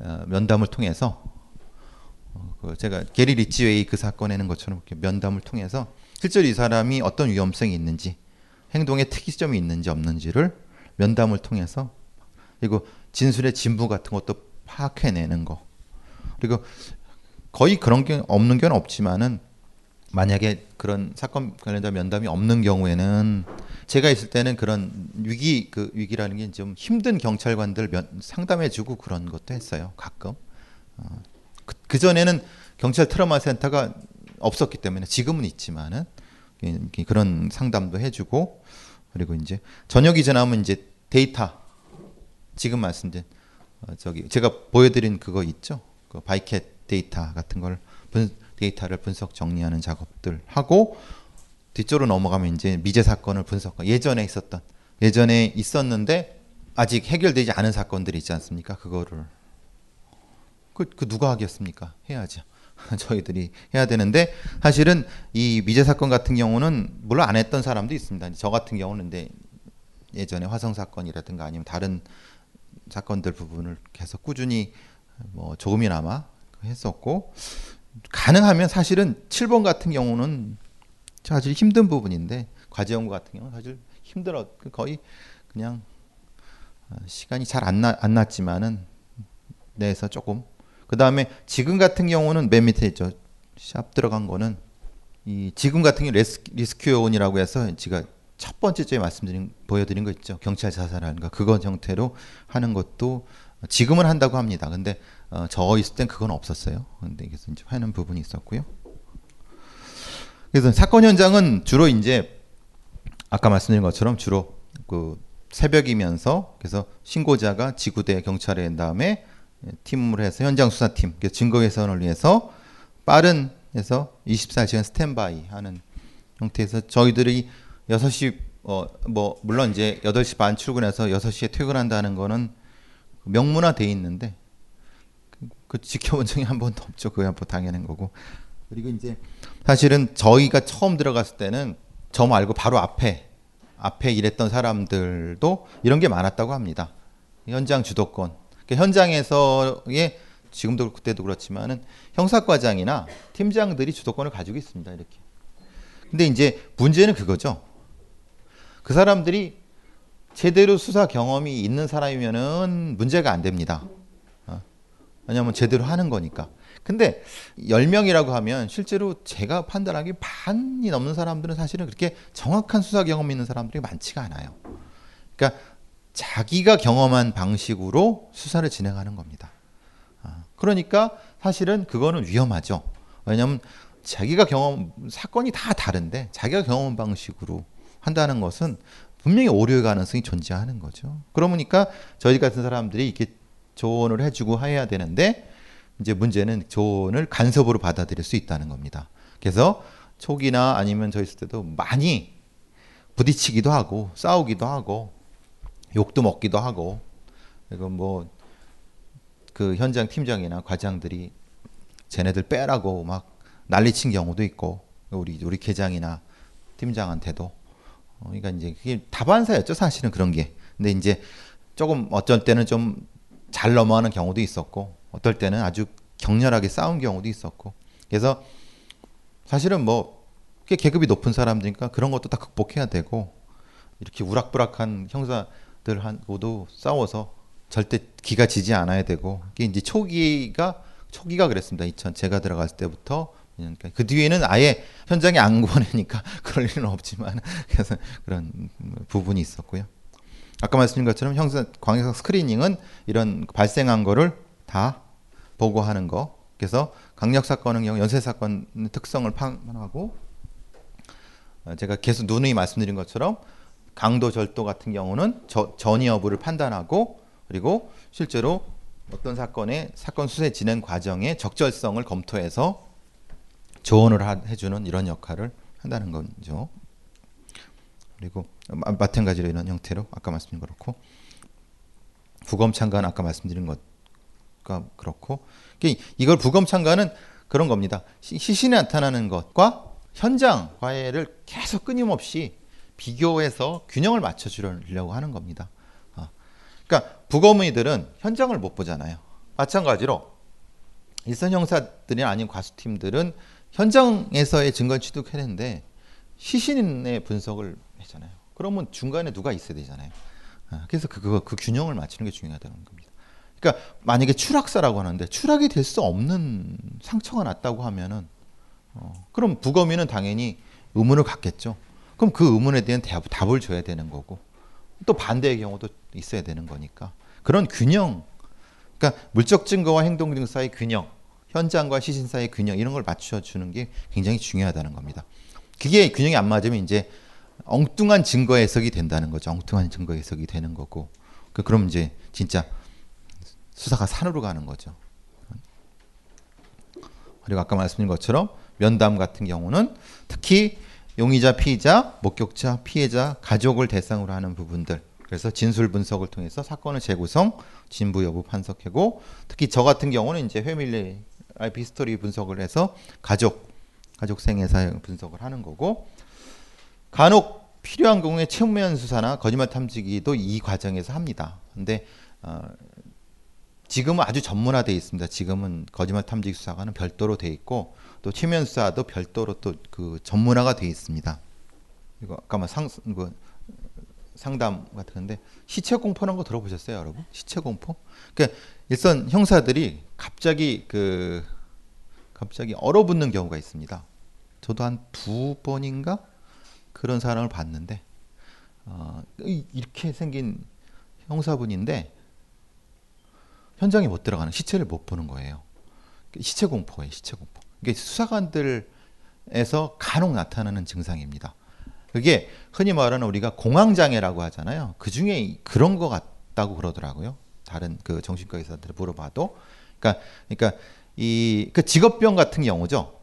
[SPEAKER 4] 어, 면담을 통해서 어, 그 제가 게리 리치웨이 그 사건 에 는 것처럼 면담을 통해서 실제로 이 사람이 어떤 위험성이 있는지 행동에 특이점이 있는지 없는지를 면담을 통해서 그리고 진술의 진부 같은 것도 파악해내는 거. 그리고 거의 그런 게 없는 게 없지만은 만약에 그런 사건 관련자 면담이 없는 경우에는 제가 있을 때는 그런 위기 그 위기라는 게 좀 힘든 경찰관들 면, 상담해주고 그런 것도 했어요 가끔. 어, 그, 전에는 경찰 트라우마 센터가 없었기 때문에 지금은 있지만은 이렇게 그런 상담도 해주고 그리고 이제 저녁이 지나면 이제 데이터 지금 말씀드린 어, 저기 제가 보여드린 그거 있죠? 그 ViCAP 데이터 같은 걸 분, 데이터를 분석 정리하는 작업들 하고 뒤쪽으로 넘어가면 이제 미제 사건을 분석 예전에 있었던 예전에 있었는데 아직 해결되지 않은 사건들이 있지 않습니까? 그거를. 그, 그 누가 하겠습니까? 해야죠. 저희들이 해야 되는데 사실은 이 미제 사건 같은 경우는 물론 안 했던 사람도 있습니다. 저 같은 경우는 예전에 화성 사건이라든가 아니면 다른 사건들 부분을 계속 꾸준히 뭐 조금이나마 했었고 가능하면 사실은 7번 같은 경우는 사실 힘든 부분인데 과제 연구 같은 경우는 사실 힘들어 거의 그냥 시간이 잘안안 났지만은 내에서 조금 그 다음에 지금 같은 경우는 맨 밑에 있죠. 샵 들어간 거는 이 지금 같은 경우 리스큐온이라고 해서 제가 첫 번째 주에 말씀드린 보여드린 거 있죠. 경찰 자살하는 거 그건 형태로 하는 것도 지금은 한다고 합니다. 근데 어, 저 있을 땐 그건 없었어요. 근데 이제 하는 부분이 있었고요. 그래서 사건 현장은 주로 이제 아까 말씀드린 것처럼 주로 그 새벽이면서 그래서 신고자가 지구대 경찰에 낸 다음에 팀을 해서 현장 수사팀 증거 개선을 위해서 빠른 해서 24시간 스탠바이 하는 형태에서 저희들이 6시 어 뭐 물론 이제 8시 반 출근해서 6시에 퇴근한다는 거는 명문화돼 있는데 그, 그 지켜본 적이 한 번도 없죠. 그게 한번 당연한 거고. 그리고 이제 사실은 저희가 처음 들어갔을 때는 저 말고 바로 앞에 앞에 일했던 사람들도 이런 게 많았다고 합니다. 현장 주도권 그러니까 현장에서의 지금도 그때도 그렇지만은 형사과장이나 팀장들이 주도권을 가지고 있습니다. 이렇게. 근데 이제 문제는 그거죠. 그 사람들이 제대로 수사 경험이 있는 사람이면은 문제가 안 됩니다. 어? 왜냐하면 제대로 하는 거니까. 근데 10명이라고 하면 실제로 제가 판단하기 반이 넘는 사람들은 사실은 그렇게 정확한 수사 경험이 있는 사람들이 많지가 않아요. 그러니까 자기가 경험한 방식으로 수사를 진행하는 겁니다. 아, 그러니까 사실은 그거는 위험하죠. 왜냐하면 자기가 경험 사건이 다 다른데 자기가 경험 방식으로 한다는 것은 분명히 오류의 가능성이 존재하는 거죠. 그러니까 저희 같은 사람들이 이렇게 조언을 해주고 해야 되는데 이제 문제는 조언을 간섭으로 받아들일 수 있다는 겁니다. 그래서 초기나 아니면 저 있을 때도 많이 부딪히기도 하고 싸우기도 하고 욕도 먹기도 하고 그리고 뭐그 현장 팀장이나 과장들이 쟤네들 빼라고 막 난리친 경우도 있고 우리 우리 계장이나 팀장한테도 어, 그러니까 이제 그게 다반사였죠 사실은 그런 게 근데 이제 조금 어쩔 때는 좀 잘 넘어가는 경우도 있었고 어떨 때는 아주 격렬하게 싸운 경우도 있었고 그래서 사실은 뭐 계급이 높은 사람들니까 그런 것도 다 극복해야 되고 이렇게 우락부락한 형사 들하고도 싸워서 절대 기가 지지 않아야 되고 이게 이제 초기가 초기가 그랬습니다. 2000 제가 들어갔을 때부터 그러니까 그 뒤에는 아예 현장에 안 보내니까 그럴 일은 없지만 그래서 그런 부분이 있었고요. 아까 말씀드린 것처럼 형사 광역사 스크리닝은 이런 발생한 거를 다 보고하는 거. 그래서 강력 사건은 경우 연쇄 사건 특성을 파악하고 어, 제가 계속 누누이 말씀드린 것처럼 강도 절도 같은 경우는 저, 전이 여부를 판단하고 그리고 실제로 어떤 사건의 사건 수사 진행 과정의 적절성을 검토해서 조언을 하, 해주는 이런 역할을 한다는 거죠. 그리고 마찬가지로 이런 형태로 아까 말씀드린 그렇고 부검 참가는 아까 말씀드린 것과 그렇고 이걸 부검 참가는 그런 겁니다. 시신이 나타나는 것과 현장 과외를 계속 끊임없이 비교해서 균형을 맞춰주려고 하는 겁니다. 어. 그러니까 부검의들은 현장을 못 보잖아요. 마찬가지로 일선 형사들이 아닌 과수팀들은 현장에서의 증거 취득해내는데 시신의 분석을 하잖아요. 그러면 중간에 누가 있어야 되잖아요. 어. 그래서 그, 그 균형을 맞추는 게 중요하다는 겁니다. 그러니까 만약에 추락사라고 하는데 추락이 될 수 없는 상처가 났다고 하면은 어, 그럼 부검인은 당연히 의문을 갖겠죠. 그럼 그 의문에 대한 답, 답을 줘야 되는 거고 또 반대의 경우도 있어야 되는 거니까 그런 균형, 그러니까 물적 증거와 행동 증 사이 균형, 현장과 시신 사이 균형 이런 걸 맞춰 주는 게 굉장히 중요하다는 겁니다. 그게 균형이 안 맞으면 이제 엉뚱한 증거 해석이 된다는 거죠. 엉뚱한 증거 해석이 되는 거고 그 그럼 이제 진짜 수사가 산으로 가는 거죠. 그리고 아까 말씀드린 것처럼 면담 같은 경우는 특히 용의자, 피의자, 목격자, 피해자, 가족을 대상으로 하는 부분들. 그래서 진술 분석을 통해서 사건을 재구성, 진위 여부 분석하고 특히 저 같은 경우는 이제 family life history 분석을 해서 가족, 가족 생애사 분석을 하는 거고 간혹 필요한 경우에 최면 수사나 거짓말 탐지기도 이 과정에서 합니다. 근데 어, 지금은 아주 전문화돼 있습니다. 지금은 거짓말 탐지기 수사관은 별도로 돼 있고 또 최면 수사도 별도로 또 그 전문화가 돼 있습니다. 이거 아까 뭐상 그 상담 같은데 시체 공포라는 거 들어보셨어요, 여러분? 시체 공포? 그러니까 일선 형사들이 갑자기 그 갑자기 얼어붙는 경우가 있습니다. 저도 한 두 번인가 그런 사람을 봤는데 어, 이렇게 생긴 형사분인데 현장에 못 들어가는 시체를 못 보는 거예요. 시체 공포예요, 시체 공포. 이게 수사관들에서 간혹 나타나는 증상입니다. 그게 흔히 말하는 우리가 공황 장애라고 하잖아요. 그 중에 그런 것 같다고 그러더라고요. 다른 그 정신과 의사들 물어봐도, 그러니까 그러니까 이 그 직업병 같은 경우죠.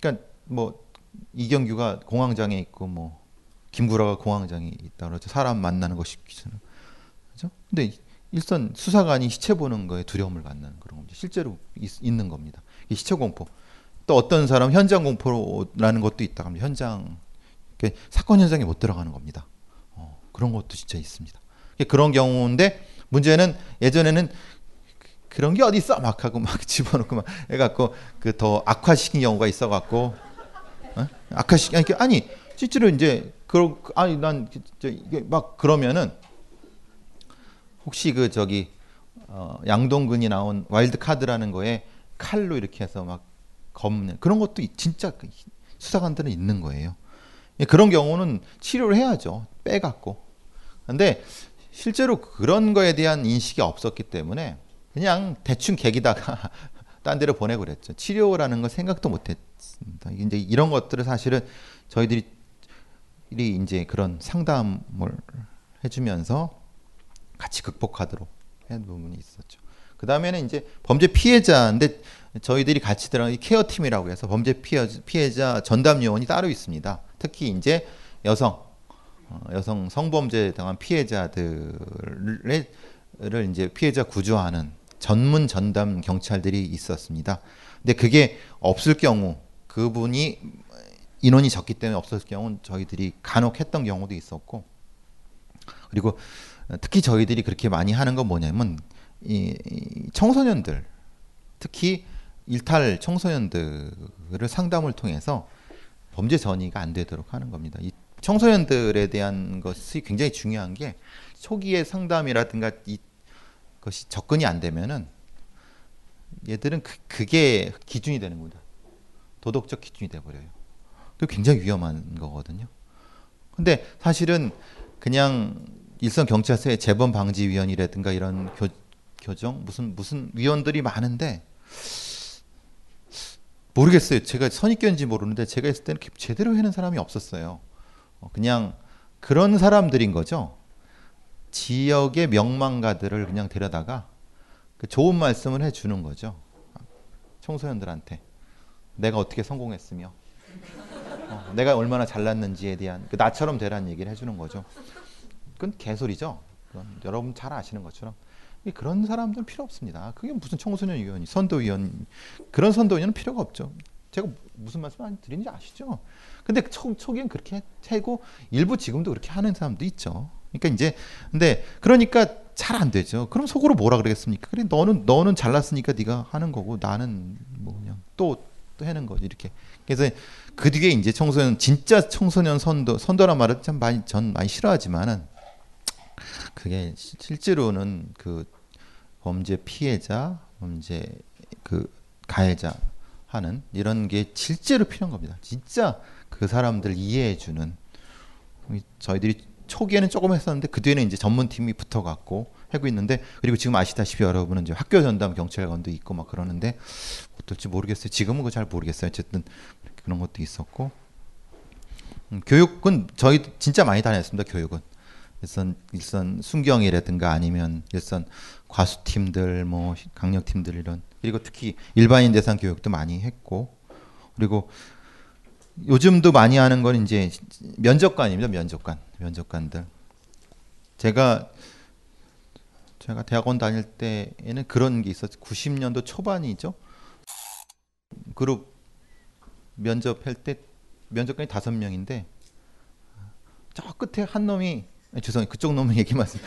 [SPEAKER 4] 그러니까 뭐 이경규가 공황 장애 있고 뭐 김구라가 공황 장애 있다 그러죠. 사람 만나는 것이 그죠? 근데 일선 수사관이 시체 보는 거에 두려움을 갖는 그런 겁니다. 실제로 있, 는 겁니다. 시체 공포. 또 어떤 사람 현장 공포라는 것도 있다 합니다. 현장 사건 현장에 못 들어가는 겁니다. 어, 그런 것도 진짜 있습니다. 그런 경우인데 문제는 예전에는 그런 게 어디 있어 막 하고 막 집어넣고 막 해갖고 그 더 악화시킨 경우가 있어갖고 어? 악화시 아니, 아니 실제로 이제 그러 아니 난 이게 막 그러면은 혹시 그 저기 어, 양동근이 나온 와일드 카드라는 거에 칼로 이렇게 해서 막 긋는 그런 것도 진짜 그 수사관들은 있는 거예요. 예, 그런 경우는 치료를 해야죠. 빼갖고. 근데 실제로 그런 거에 대한 인식이 없었기 때문에 그냥 대충 개기다가 딴 데로 보내고 그랬죠. 치료라는 거 생각도 못 했습니다. 이제 이런 것들을 사실은 저희들이 이제 그런 상담을 해주면서 같이 극복하도록 한 부분이 있었죠. 그 다음에는 이제 범죄 피해자인데 저희들이 같이 들어간 케어 팀이라고 해서 범죄 피해자 전담 요원이 따로 있습니다. 특히 이제 여성 어, 여성 성범죄 당한 피해자들을 이제 피해자 구조하는 전문 전담 경찰들이 있었습니다. 근데 그게 없을 경우 그분이 인원이 적기 때문에 없었을 경우는 저희들이 간혹 했던 경우도 있었고 그리고 특히 저희들이 그렇게 많이 하는 건 뭐냐면 이, 청소년들 특히 일탈 청소년들을 상담을 통해서 범죄 전이가 안 되도록 하는 겁니다. 이 청소년들에 대한 것이 굉장히 중요한 게 초기의 상담이라든가 이 것이 접근이 안 되면은 얘들은 그, 그게 기준이 되는 겁니다. 도덕적 기준이 돼 버려요. 그 굉장히 위험한 거거든요. 근데 사실은 그냥 일선 경찰서의 재범 방지 위원이라든가 이런 교, 교정 무슨 무슨 위원들이 많은데 모르겠어요. 제가 선입견인지 모르는데 제가 있을 때는 제대로 해는 사람이 없었어요. 어, 그냥 그런 사람들인 거죠. 지역의 명망가들을 그냥 데려다가 그 좋은 말씀을 해주는 거죠. 청소년들한테 내가 어떻게 성공했으며 어, 내가 얼마나 잘났는지에 대한 그 나처럼 되라는 얘기를 해주는 거죠. 그건 개소리죠. 그건 여러분 잘 아시는 것처럼 그런 사람들은 필요 없습니다. 그게 무슨 청소년 위원이 선도 위원 그런 선도 위원은 필요가 없죠. 제가 무슨 말씀 드리는지 아시죠? 근데 초, 초기엔 그렇게 하고 일부 지금도 그렇게 하는 사람도 있죠. 그러니까 이제 근데 그러니까 잘 안 되죠. 그럼 속으로 뭐라 그러겠습니까? 그래 너는 너는 잘났으니까 네가 하는 거고 나는 뭐 그냥 또, 또 하는 거지 이렇게. 그래서 그 뒤에 이제 청소년 진짜 청소년 선도 선도란 말을 참 많이 전 많이 싫어하지만은 그게 실제로는 그 범죄 피해자, 범죄 그 가해자 하는 이런 게 실제로 필요한 겁니다. 진짜 그 사람들 이해해주는 저희들이 초기에는 조금 했었는데 그 뒤에는 이제 전문팀이 붙어갖고 하고 있는데 그리고 지금 아시다시피 여러분은 이제 학교 전담 경찰관도 있고 막 그러는데 어떨지 모르겠어요. 지금은 그거 잘 모르겠어요. 어쨌든 그런 것도 있었고 음, 교육은 저희 진짜 많이 다녔습니다. 교육은 일선 일선 순경이라든가 아니면 일선 과수팀들 뭐 강력팀들 이런 그리고 특히 일반인 대상 교육도 많이 했고 그리고 요즘도 많이 하는 건 이제 면접관입니다. 면접관 면접관들 제가 제가 대학원 다닐 때에는 그런 게 있었죠. 90년도 초반이죠. 그룹 면접할 때 면접관이 다섯 명인데 저 끝에 한 놈이 죄송해요 그쪽 놈은 얘기 말씀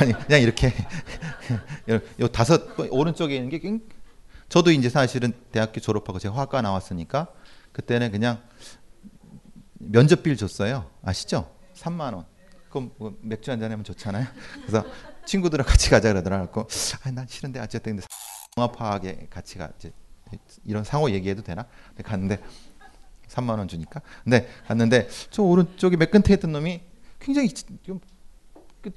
[SPEAKER 4] 아니 그냥 이렇게 요, 요 다섯 번 오른쪽에 있는 게 굉- 저도 이제 사실은 대학교 졸업하고 제가 화과 나왔으니까 그때는 그냥 면접비를 줬어요 아시죠 3만 원 그럼 뭐 맥주 한잔 하면 좋잖아요 그래서 친구들이랑 같이 가자 그러더라고 아 난 싫은데 어쨌든 근데 종합화하게 같이 가 이제 이런 상호 얘기해도 되나 갔는데 3만 원 주니까. 근데 갔는데 저 오른쪽에 맨 끝에 있던 놈이 굉장히 좀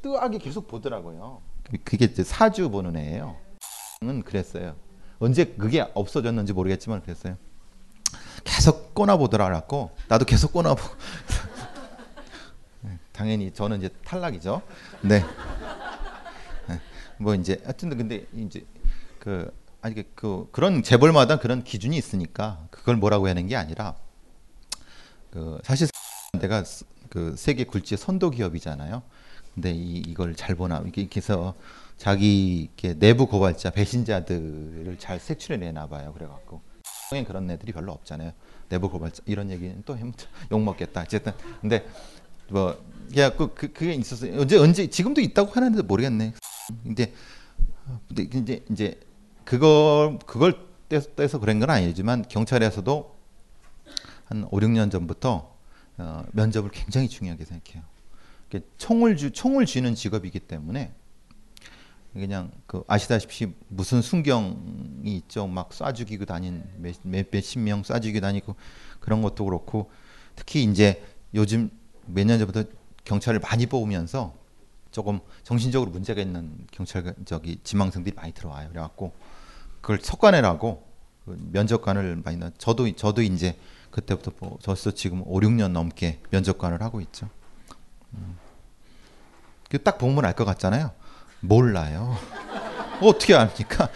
[SPEAKER 4] 뜨하게 계속 보더라고요. 그게 이제 사주 보는 애예요. 은 그랬어요. 언제 그게 없어졌는지 모르겠지만 그랬어요. 계속 꼬나보더라고. 나도 계속 꼬나보고. 네, 당연히 저는 이제 탈락이죠. 네. 네, 뭐 이제 하여튼 근데 이제 그 아니 그- 그 그런 재벌마다 그런 기준이 있으니까 그걸 뭐라고 하는 게 아니라 그 사실 내가 스- 그 세계 굴지의 선도 기업이잖아요. 근데 이 이걸 잘 보나 이렇게 해서 자기 내부 고발자 배신자들을 잘 색출해 내나 봐요. 그래갖고 에 그런 애들이 별로 없잖아요. 내부 고발자 이런 얘기는 또 욕 먹겠다. 어쨌든 근데 뭐 그냥 그, 그 그게 있었어요. 언제 언제 지금도 있다고 하는데 모르겠네. 근데 근데 이제 이제 그걸 그걸 떼서, 그런 건 아니지만 경찰에서도 한 5, 6년 전부터 어, 면접을 굉장히 중요하게 생각해요. 이게 총을 주 총을 쥐는 직업이기 때문에 그냥 그 아시다시피 무슨 순경이 있죠. 막 쏴 죽이고 다닌 몇, 몇 몇십 명 쏴 죽이고 다니고 그런 것도 그렇고 특히 이제 요즘 몇 년 전부터 경찰을 많이 뽑으면서 조금 정신적으로 문제가 있는 경찰 저기 지망생들이 많이 들어와요. 그래갖고 그걸 석관해라고 그 면접관을 많이 나. 저도 저도 이제 그때부터 뭐 벌써 지금 5, 6년 넘게 면접관을 하고 있죠. 음. 그딱 보면 알 것 같잖아요. 몰라요. 어떻게 압니까?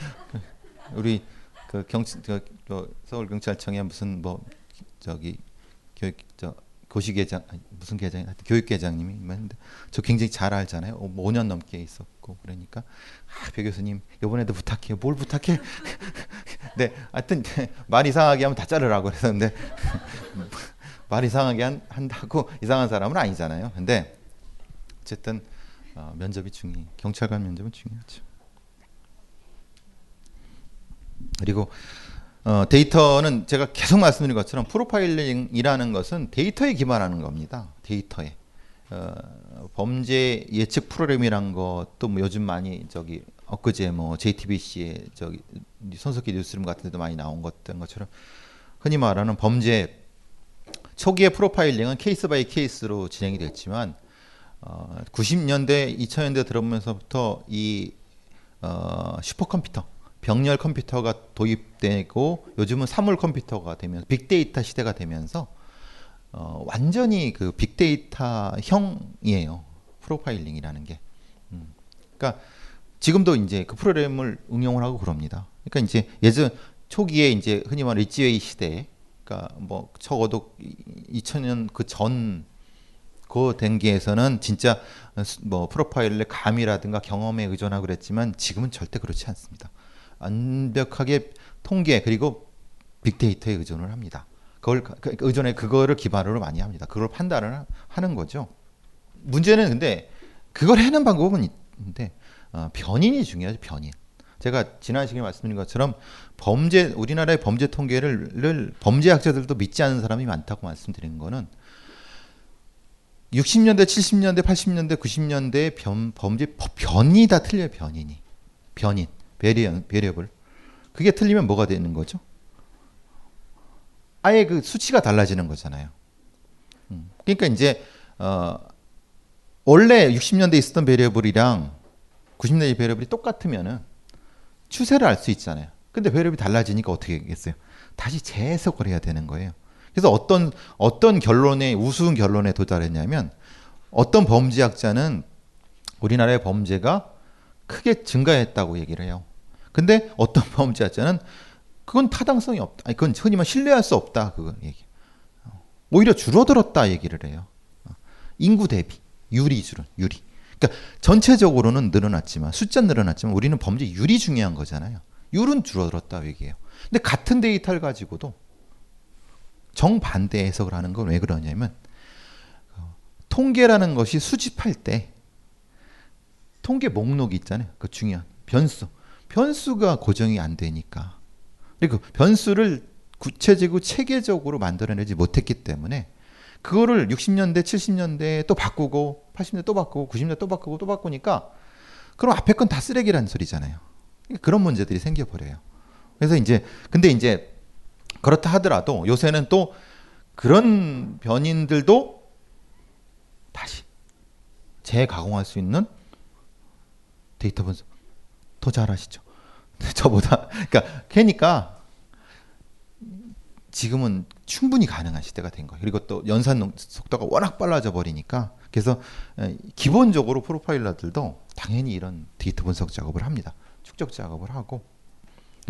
[SPEAKER 4] 우리 그 경찰 그, 그 서울 경찰청에 무슨 뭐 저기 교육 저 고시계장 아니, 무슨 계장 교육계장님이 있는데 저 굉장히 잘 알잖아요. 어, 뭐 5년 넘게 있었고 그러니까 아, 배 교수님 이번에도 부탁해요. 뭘 부탁해? 네, 하여튼 말 이상하게 하면 다 자르라고 그랬었는데 말 이상하게 한, 한다고 이상한 사람은 아니잖아요. 근데 어쨌든 어, 면접이 중요. 경찰관 면접은 중요하죠. 그리고 어, 데이터는 제가 계속 말씀드린 것처럼 프로파일링이라는 것은 데이터에 기반하는 겁니다. 데이터에 어, 범죄 예측 프로그램이란 것도 뭐 요즘 많이 저기 엊그제 뭐 JTBC의 저기 손석희 뉴스룸 같은 데도 많이 나온 것된 것처럼 흔히 말하는 범죄 초기의 프로파일링은 case by case로 진행이 됐지만 어, 90년대 2000년대 들어오면서부터 이 어, 슈퍼컴퓨터 병렬 컴퓨터가 도입되고 요즘은 사물 컴퓨터가 되면 빅데이터 시대가 되면서 어, 완전히 그 빅데이터형이에요 프로파일링이라는 게. 음. 그러니까 지금도 이제 그 프로그램을 응용을 하고 그럽니다. 그러니까 이제 예전 초기에 이제 흔히 말하는 리치웨이 시대, 그러니까 뭐 적어도 2000년 그 전 그 단계에서는 진짜 뭐 프로파일의 감이라든가 경험에 의존하고 그랬지만 지금은 절대 그렇지 않습니다. 완벽하게 통계 그리고 빅데이터에 의존을 합니다. 그걸 그 의존에 그거를 기반으로 많이 합니다. 그걸 판단을 하는 거죠. 문제는 근데 그걸 해는 방법은 있는데 어, 변인이 중요하죠. 변인. 제가 지난 시간에 말씀드린 것처럼 범죄 우리나라의 범죄 통계를 범죄학자들도 믿지 않는 사람이 많다고 말씀드린 거는 60년대, 70년대, 80년대, 90년대 변, 범죄 변이 다 틀려요. 변인이 변인 variant variable 그게 틀리면 뭐가 되는 거죠? 아예 그 수치가 달라지는 거잖아요. 음. 그러니까 이제 어 원래 60년대 있었던 variable이랑 90년대 variable이 똑같으면은 추세를 알 수 있잖아요. 근데 variable이 달라지니까 어떻게 하겠어요? 다시 재해석을 해야 되는 거예요. 그래서 어떤 어떤 결론에 우스운 결론에 도달했냐면 어떤 범죄학자는 우리나라의 범죄가 크게 증가했다고 얘기를 해요. 근데 어떤 범죄학자는 그건 타당성이 없다. 아니 그건 흔히 말 신뢰할 수 없다. 그거 얘기. 오히려 줄어들었다 얘기를 해요. 인구 대비 유리 줄은 유리. 그러니까 전체적으로는 늘어났지만 숫자 늘어났지만 우리는 범죄 율이 중요한 거잖아요. 율은 줄어들었다 얘기해요. 근데 같은 데이터를 가지고도 정반대 해석을 하는 건 왜 그러냐면 통계라는 것이 수집할 때 통계 목록이 있잖아요. 그 중요한 변수. 변수가 고정이 안 되니까. 그리고 변수를 구체적이고 체계적으로 만들어내지 못했기 때문에 그거를 60년대, 70년대에 또 바꾸고 80년대 또 바꾸고 90년대 또 바꾸고 또 바꾸니까 그럼 앞에 건 다 쓰레기라는 소리잖아요. 그런 문제들이 생겨버려요. 그래서 이제 근데 이제 그렇다 하더라도 요새는 또 그런 변인들도 다시 재가공할 수 있는 데이터 분석 더 잘하시죠. 저보다 그러니까 걔니까 지금은 충분히 가능한 시대가 된 거예요. 그리고 또 연산 속도가 워낙 빨라져 버리니까 그래서 기본적으로 프로파일러들도 당연히 이런 데이터 분석 작업을 합니다. 축적 작업을 하고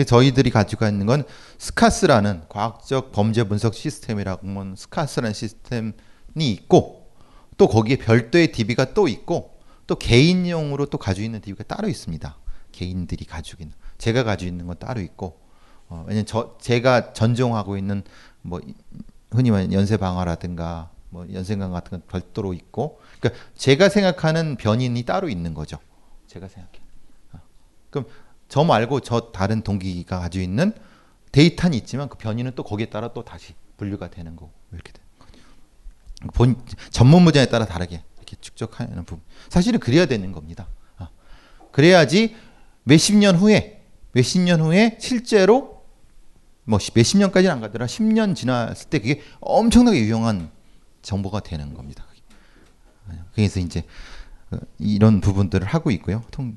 [SPEAKER 4] 저희들이 가지고 있는 건 스카스라는 과학적 범죄 분석 시스템이라고 하면 스카스라는 시스템이 있고 또 거기에 별도의 DB가 또 있고 또 개인용으로 또 가지고 있는 DB가 따로 있습니다. 개인들이 가지고 있는 제가 가지고 있는 건 따로 있고 어, 왜냐면 저 제가 전종하고 있는 뭐 흔히 말하는 연쇄 방어라든가 뭐 연쇄강 같은 건 별도로 있고 그러니까 제가 생각하는 변인이 따로 있는 거죠. 제가 생각해. 어. 그럼 저 말고 저 다른 동기가 가지고 있는 데이터는 있지만 그 변이는 또 거기에 따라 또 다시 분류가 되는 거고 이렇게 되는 거죠. 본 전문 분야에 따라 다르게 이렇게 축적하는 부분. 사실은 그래야 되는 겁니다. 아, 그래야지 몇십 년 후에 몇십 년 후에 실제로 뭐 몇십 년까지는 안 가더라 10년 지났을 때 그게 엄청나게 유용한 정보가 되는 겁니다. 그래서 이제 이런 부분들을 하고 있고요. 통,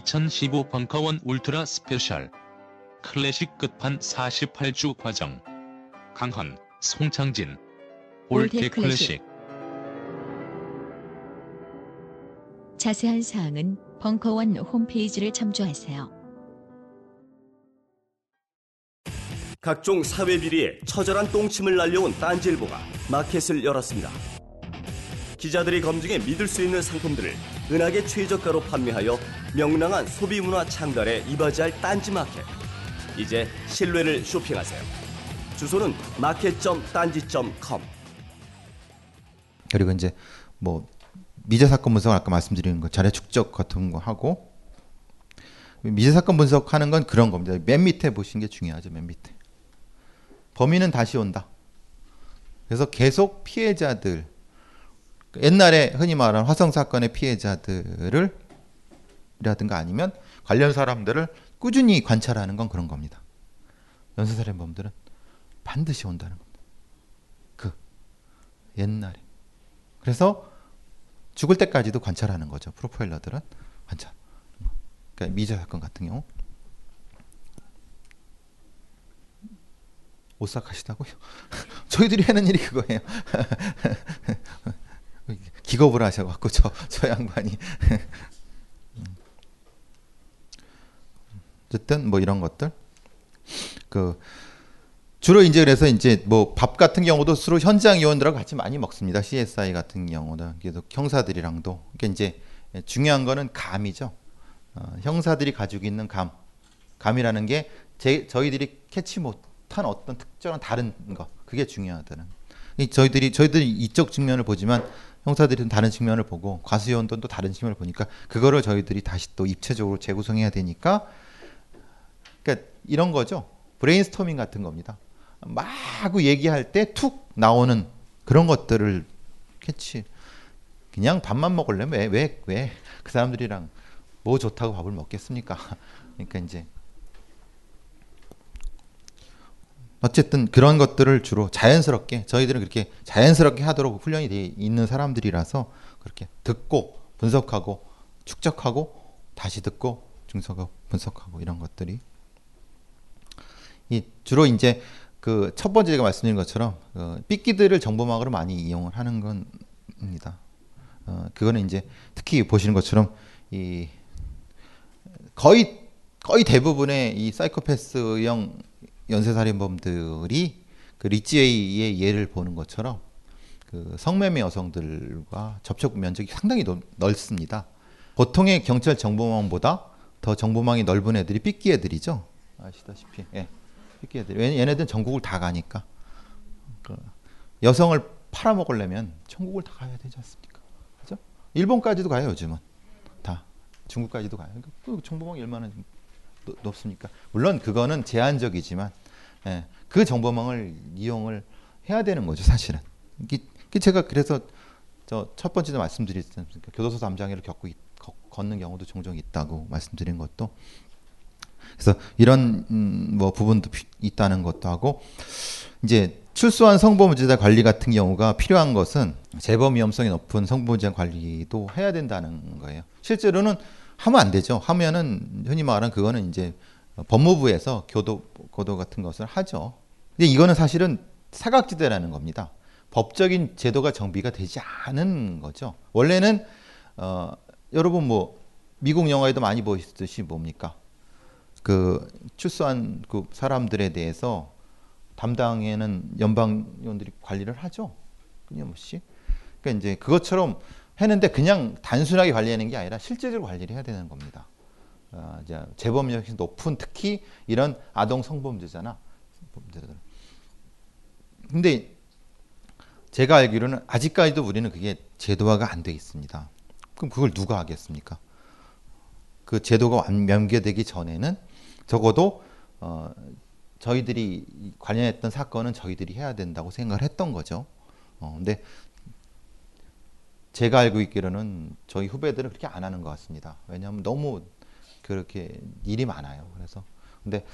[SPEAKER 6] (2015) 벙커원 ultra special. 클래식 끝판 48주 과정. 강헌, 송창진. old classic.
[SPEAKER 7] 자세한 사항은 벙커원 홈페이지를 참조하세요.
[SPEAKER 1] 각종 사회 비리에 처절한 똥침을 날려온 딴지일보가 마켓을 열었습니다. 기자들이 검증해 믿을 수 있는 상품들을 은하계 최저가로 판매하여 명랑한 소비 문화 창달에 이바지할 딴지 마켓. 이제 신뢰를 쇼핑하세요. 주소는 마켓.딴지.com.
[SPEAKER 4] 그리고 이제 뭐 미제 사건 분석을 아까 말씀드린 거 자료 축적 같은 거 하고 미제 사건 분석하는 건 그런 겁니다. 맨 밑에 보시는 게 중요하죠. 맨 밑에 범인은 다시 온다. 그래서 계속 피해자들 옛날에 흔히 말하는 화성 사건의 피해자들을 이라든가 아니면 관련 사람들을 꾸준히 관찰하는 건 그런 겁니다. 연쇄살인범들은 반드시 온다는 겁니다. 그 옛날에 그래서 죽을 때까지도 관찰하는 거죠. 프로파일러들은 관찰. 그러니까 미제 사건 같은 경우 오싹하시다고요? 저희들이 하는 일이 그거예요. 기겁을 하셔갖고 저, 저 양반이. 어쨌든 뭐 이런 것들. 그 주로 이제 그래서 이제 뭐 밥 같은 경우도 주로 현장 요원들하고 같이 많이 먹습니다. CSI 같은 경우도. 그래도 형사들이랑도. 그러니까 이제 중요한 거는 감이죠. 어, 형사들이 가지고 있는 감, 감이라는 게 제, 저희들이 캐치 못한 어떤 특정한 다른 거. 그게 중요하다는. 이 저희들이 저희들이 이쪽 측면을 보지만 형사들은 다른 측면을 보고 과수요원도 또 다른 측면을 보니까 그거를 저희들이 다시 또 입체적으로 재구성해야 되니까 그러니까 이런 거죠. 브레인스토밍 같은 겁니다. 마구 얘기할 때 툭 나오는 그런 것들을 catch. 그냥 밥만 먹으려면 왜왜 왜 그 사람들이랑 뭐 좋다고 밥을 먹겠습니까? 그러니까 이제 어쨌든 그런 것들을 주로 자연스럽게 저희들은 그렇게 자연스럽게 하도록 훈련이 돼 있는 사람들이라서 그렇게 듣고 분석하고 축적하고 다시 듣고 중석하고 분석하고 이런 것들이 이 주로 이제 그 첫 번째 제가 말씀드린 것처럼 어, 삐끼들을 정보망으로 많이 이용을 하는 겁니다. 어, 그거는 이제 특히 보시는 것처럼 이 거의 거의 대부분의 이 사이코패스형 연쇄살인범들이 그 리치에이의 예를 보는 것처럼 그 성매매 여성들과 접촉 면적이 상당히 넓, 넓습니다. 보통의 경찰 정보망보다 더 정보망이 넓은 애들이 삐끼 애들이죠. 아시다시피, 예, 삐끼 애들. 얘네들은 전국을 다 가니까 그 여성을 팔아먹으려면 전국을 다 가야 되지 않습니까? 그죠? 일본까지도 가요 요즘은 다 중국까지도 가요. 그 정보망이 얼마나 높- 높습니까? 물론 그거는 제한적이지만 예, 그 정보망을 이용을 해야 되는 거죠 사실은. 이게, 제가 그래서 저 첫 번째도 말씀드렸지 않습니까? 교도소 담장애를 겪고 있- 걷- 걷는 경우도 종종 있다고 말씀드린 것도 그래서 이런 음, 뭐 부분도 피- 있다는 것도 하고 이제 출소한 성범죄자 관리 같은 경우가 필요한 것은 재범 위험성이 높은 성범죄자 관리도 해야 된다는 거예요. 실제로는 하면 안 되죠. 하면은 흔히 말하는 그거는 이제 법무부에서 교도 고도 같은 것을 하죠. 근데 이거는 사실은 사각지대라는 겁니다. 법적인 제도가 정비가 되지 않은 거죠. 원래는 어, 여러분 뭐 미국 영화에도 많이 보시듯이 뭡니까? 그 출소한 그 사람들에 대해서 담당에는 연방요원들이 관리를 하죠. 끊임없이. 그러니까 이제 그것처럼 했는데 그냥 단순하게 관리하는 게 아니라 실제적으로 관리를 해야 되는 겁니다. 어, 이제 재범력이 높은 특히 이런 아동 성범죄잖아. 범죄들. 근데 제가 알기로는 아직까지도 우리는 그게 제도화가 안 돼 있습니다. 그럼 그걸 누가 하겠습니까? 그 제도가 완- 연계되기 전에는 적어도 어, 저희들이 이 관련했던 사건은 저희들이 해야 된다고 생각을 했던 거죠. 어, 근데 제가 알고 있기로는 저희 후배들은 그렇게 안 하는 것 같습니다. 왜냐하면 너무 그렇게 일이 많아요. 그래서 근데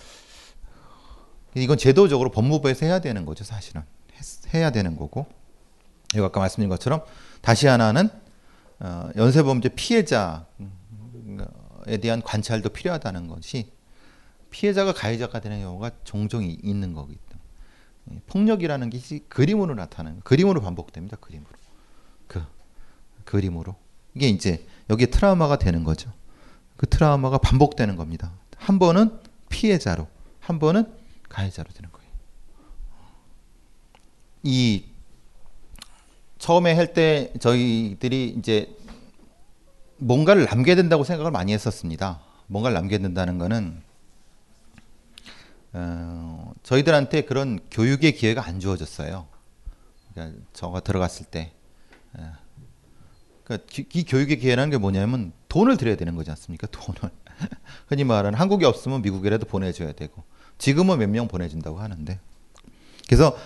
[SPEAKER 4] 이건 제도적으로 법무부에서 해야 되는 거죠, 사실은 했- 해야 되는 거고. 이거 아까 말씀드린 것처럼 다시 하나는 어, 연쇄범죄 피해자에 대한 관찰도 필요하다는 것이 피해자가 가해자가 되는 경우가 종종 이- 있는 거기 때문에 폭력이라는 것이 그림으로 나타나는 그림으로 반복됩니다. 그림으로 그 그림으로 이게 이제 여기에 트라우마가 되는 거죠. 그 트라우마가 반복되는 겁니다. 한 번은 피해자로, 한 번은 가해자로 되는 거예요. 이 처음에 할 때 저희들이 이제 뭔가를 남겨야 된다고 생각을 많이 했었습니다. 뭔가를 남겨야 된다는 거는 어, 저희들한테 그런 교육의 기회가 안 주어졌어요. 그러니까 저가 들어갔을 때. 예. 그러니까 기- 이 교육의 기회라는 게 뭐냐면 돈을 들여야 되는 거지 않습니까? 돈을. 흔히 말하는 한국에 없으면 미국이라도 보내줘야 되고 지금은 몇 명 보내준다고 하는데 그래서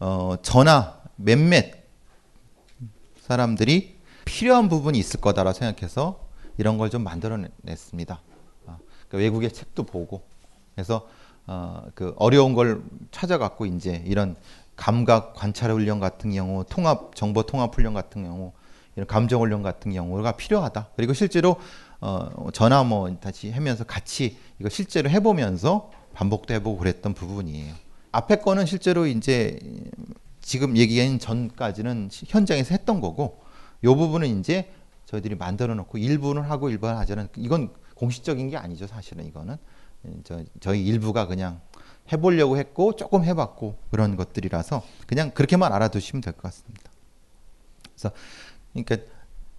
[SPEAKER 4] 어, 저나 몇몇 사람들이 필요한 부분이 있을 거다라 생각해서 이런 걸 좀 만들어냈습니다. 아, 그러니까 외국의 책도 보고 그래서 어, 그 어려운 걸 찾아갖고 이제 이런 감각 관찰 훈련 같은 경우, 통합 정보 통합 훈련 같은 경우, 이런 감정 훈련 같은 경우가 필요하다. 그리고 실제로 어, 전화 뭐 다시 하면서 같이 이거 실제로 해보면서 반복도 해보고 그랬던 부분이에요. 앞에 거는 실제로 이제 지금 얘기한 전까지는 시- 현장에서 했던 거고, 요 부분은 이제 저희들이 만들어 놓고 일부는 하고 일부는 하자는 이건 공식적인 게 아니죠 사실은 이거는 저, 저희 일부가 그냥 해보려고 했고 조금 해봤고 그런 것들이라서 그냥 그렇게만 알아두시면 될 것 같습니다. 그래서 그러니까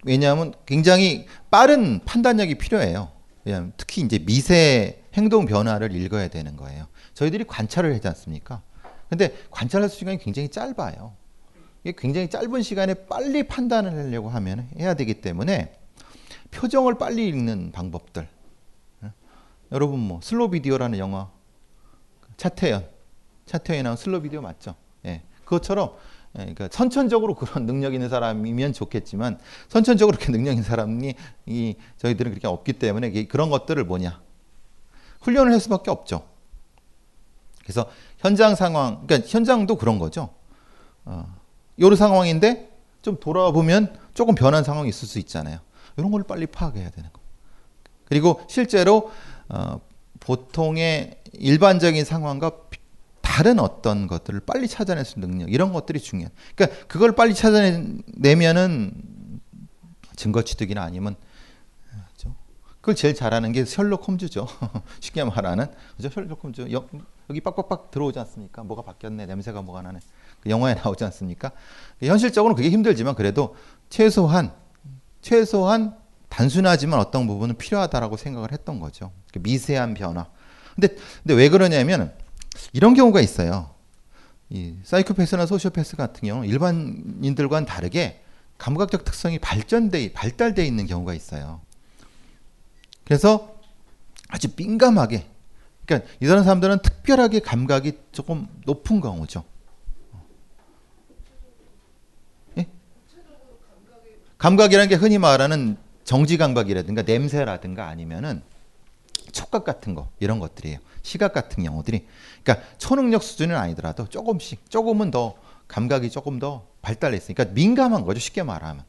[SPEAKER 4] 왜냐하면 굉장히 빠른 판단력이 필요해요. 왜냐하면 특히 이제 미세 행동 변화를 읽어야 되는 거예요. 저희들이 관찰을 하지 않습니까? 근데 관찰할 시간이 굉장히 짧아요. 이게 굉장히 짧은 시간에 빨리 판단을 하려고 하면 해야 되기 때문에 표정을 빨리 읽는 방법들. 예? 여러분 뭐 슬로 비디오라는 영화 차태현 차태현이 나온 슬로 비디오 맞죠? 예. 그것처럼 예, 그러니까 선천적으로 그런 능력 있는 사람이면 좋겠지만 선천적으로 그렇게 능력 있는 사람이 이 저희들은 그렇게 없기 때문에 그런 것들을 뭐냐 훈련을 할 수밖에 없죠. 그래서 현장 상황, 그러니까 현장도 그런 거죠. 어, 요런 상황인데 좀 돌아보면 조금 변한 상황이 있을 수 있잖아요. 이런 걸 빨리 파악해야 되는 거. 그리고 실제로 어, 보통의 일반적인 상황과 다른 어떤 것들을 빨리 찾아낼 수 있는 능력 이런 것들이 중요해. 그러니까 그걸 빨리 찾아내면은 증거 취득이나 아니면 그죠? 그걸 제일 잘하는 게 셜록 홈즈죠. 쉽게 말하는 그죠? 셜록 홈즈 여, 기 빡빡빡 들어오지 않습니까? 뭐가 바뀌었네, 냄새가 뭐가 나네. 그 영화에 나오지 않습니까? 현실적으로는 그게 힘들지만 그래도 최소한 최소한 단순하지만 어떤 부분은 필요하다라고 생각을 했던 거죠. 미세한 변화. 근데 근데 왜 그러냐면 이런 경우가 있어요. 이 사이코패스나 소시오패스 같은 경우 일반인들과는 다르게 감각적 특성이 발전돼 발달돼 있는 경우가 있어요. 그래서 아주 민감하게 그러니까 이런 사람들은 특별하게 감각이 조금 높은 경우죠. 예? 감각이라는 게 흔히 말하는 정지 감각이라든가 냄새라든가 아니면은 촉각 같은 거 이런 것들이에요. 시각 같은 경우들이 그러니까 초능력 수준은 아니더라도 조금씩 조금은 더 감각이 조금 더 발달했으니까 민감한 거죠. 쉽게 말하면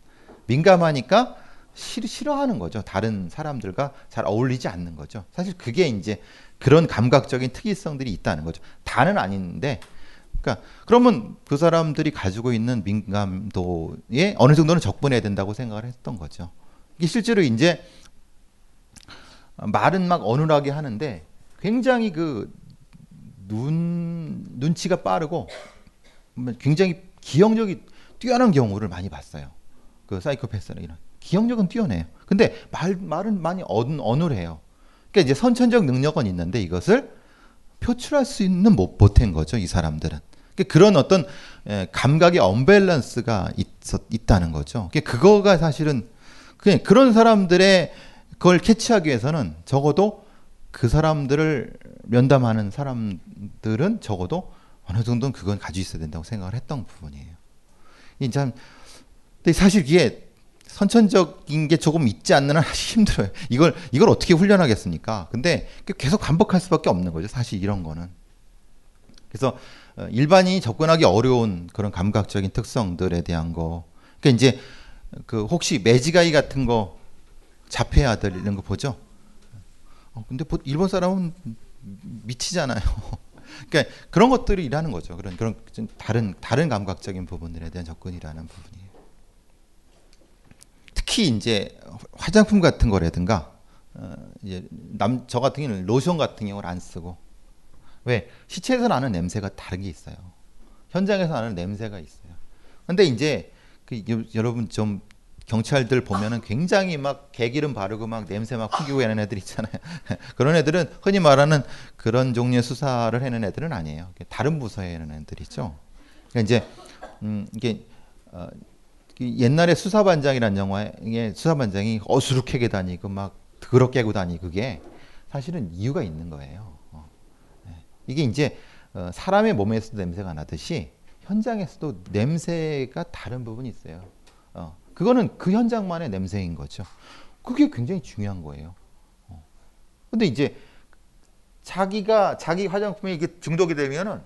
[SPEAKER 4] 민감하니까 싫, 싫어하는 거죠. 다른 사람들과 잘 어울리지 않는 거죠. 사실 그게 이제 그런 감각적인 특이성들이 있다는 거죠. 다는 아닌데 그러니까 그러면 그 사람들이 가지고 있는 민감도에 어느 정도는 적분해야 된다고 생각을 했던 거죠. 이게 실제로 이제 말은 막 어눌하게 하는데 굉장히 그 눈 눈치가 빠르고 굉장히 기억력이 뛰어난 경우를 많이 봤어요. 그 사이코패스는 이런 기억력은 뛰어내요. 근데 말 말은 많이 어눌, 어눌해요. 그러니까 이제 선천적 능력은 있는데 이것을 표출할 수 있는 못 못한 거죠. 이 사람들은. 그러니까 그런 어떤 예, 감각의 언밸런스가 있었, 있다는 거죠. 그러니까 그거가 사실은 그냥 그런 사람들의 그걸 캐치하기 위해서는 적어도 그 사람들을 면담하는 사람들은 적어도 어느 정도는 그건 가지고 있어야 된다고 생각을 했던 부분이에요. 참, 근데 사실 이게 선천적인 게 조금 있지 않는 한 힘들어요. 이걸 이걸 어떻게 훈련하겠습니까? 근데 계속 반복할 수밖에 없는 거죠. 사실 이런 거는. 그래서 어, 일반인이 접근하기 어려운 그런 감각적인 특성들에 대한 거. 그러니까 이제 그 혹시 매지가이 같은 거 자폐 아들 이런 거 보죠? 어, 근데 일본 사람은 미치잖아요. 그러니까 그런 것들이 일하는 거죠. 그런 그런 다른 다른 감각적인 부분들에 대한 접근이라는 부분이에요. 특히 이제 화장품 같은 거라든가 어, 이제 남 저 같은 경우는 로션 같은 경우를 안 쓰고 왜 시체에서 나는 냄새가 다르게 있어요. 현장에서 나는 냄새가 있어요. 근데 이제 그 여러분 좀 경찰들 보면은 굉장히 막 개기름 바르고 막 냄새 막 풍기고 하는 애들 있잖아요. 그런 애들은 흔히 말하는 그런 종류의 수사를 하는 애들은 아니에요. 다른 부서에 있는 애들이죠. 그러니까 이제 음 이게 어 옛날에 수사반장이라는 영화에 수사반장이 어수룩하게 다니고 막 더럽게 하고 다니고 그게 사실은 이유가 있는 거예요. 어. 네. 이게 이제 어 사람의 몸에서도 냄새가 나듯이 현장에서도 냄새가 다른 부분이 있어요. 어. 그거는 그 현장만의 냄새인 거죠. 그게 굉장히 중요한 거예요. 어. 근데 이제 자기가 자기 화장품에 이게 중독이 되면은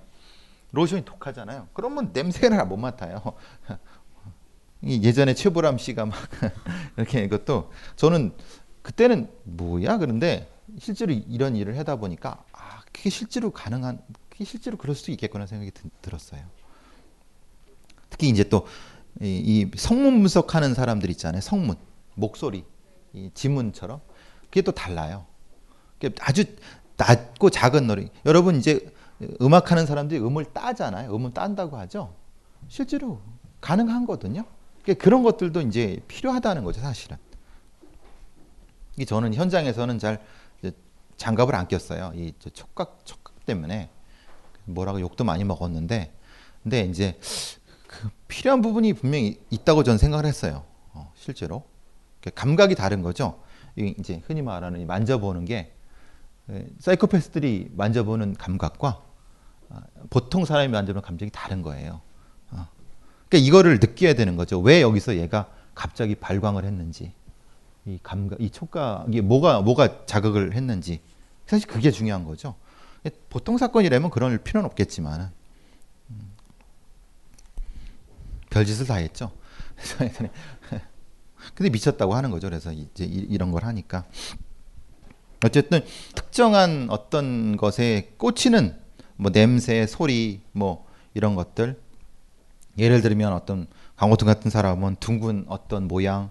[SPEAKER 4] 로션이 독하잖아요. 그러면 냄새를 못 맡아요. 예전에 최보람 씨가 막 이렇게 이것도 저는 그때는 뭐야 그런데 실제로 이런 일을 하다 보니까 아 그게 실제로 가능한 그게 실제로 그럴 수도 있겠구나 생각이 들었어요. 특히 이제 또 이, 이 성문 분석하는 사람들 있잖아요. 성문, 목소리, 이 지문처럼 그게 또 달라요. 아주 낮고 작은 노래. 여러분 이제 음악하는 사람들이 음을 따잖아요. 음을 딴다고 하죠. 실제로 가능한 거거든요. 그러니까 그런 것들도 이제 필요하다는 거죠, 사실은. 이 저는 현장에서는 잘 장갑을 안 꼈어요. 이저 촉각 촉각 때문에 뭐라고 욕도 많이 먹었는데, 근데 이제 그 필요한 부분이 분명히 있다고 저는 생각을 했어요. 어, 실제로 감각이 다른 거죠. 이 이제 흔히 말하는 이 만져보는 게 에, 사이코패스들이 만져보는 감각과 아, 보통 사람이 만져보는 감정이 다른 거예요. 어. 그러니까 이거를 느껴야 되는 거죠. 왜 여기서 얘가 갑자기 발광을 했는지, 이 감각, 이 촉각이 뭐가 뭐가 자극을 했는지 사실 그게 중요한 거죠. 보통 사건이라면 그럴 필요는 없겠지만 음, 별짓을 다 했죠. 근데 미쳤다고 하는 거죠. 그래서 이제 이- 이런 걸 하니까 어쨌든 특정한 어떤 것에 꽂히는 뭐 냄새, 소리, 뭐 이런 것들 예를 들면 어떤 강호순 같은 사람은 둥근 어떤 모양,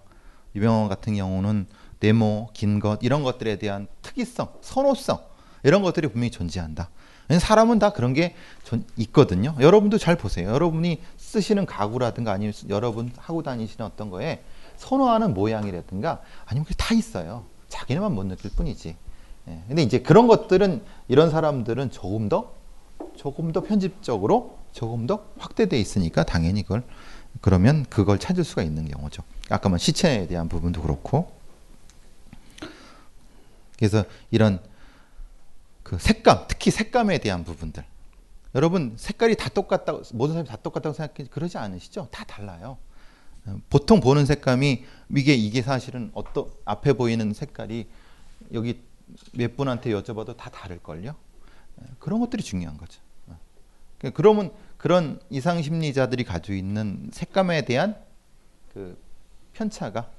[SPEAKER 4] 유병원 같은 경우는 네모, 긴 것 이런 것들에 대한 특이성, 선호성 이런 것들이 분명히 존재한다. 사람은 다 그런 게 존- 있거든요. 여러분도 잘 보세요. 여러분이 쓰시는 가구라든가 아니면 여러분 하고 다니시는 어떤 거에 선호하는 모양이라든가 아니면 그게 다 있어요. 자기네만 못 느낄 뿐이지. 예. 근데 이제 그런 것들은 이런 사람들은 조금 더 조금 더 편집적으로 조금 더 확대돼 있으니까 당연히 그걸 그러면 그걸 찾을 수가 있는 경우죠. 아까 말 시체에 대한 부분도 그렇고 그래서 이런 그 색감, 특히 색감에 대한 부분들. 여러분 색깔이 다 똑같다고 모든 사람이 다 똑같다고 생각해 그러지 않으시죠? 다 달라요. 어, 보통 보는 색감이 이게 이게 사실은 어떤 앞에 보이는 색깔이 여기 몇 분한테 여쭤봐도 다 다를 걸요. 그런 것들이 중요한 거죠. 어. 그러니까 그러면 그런 이상 심리자들이 가지고 있는 색감에 대한 그 편차가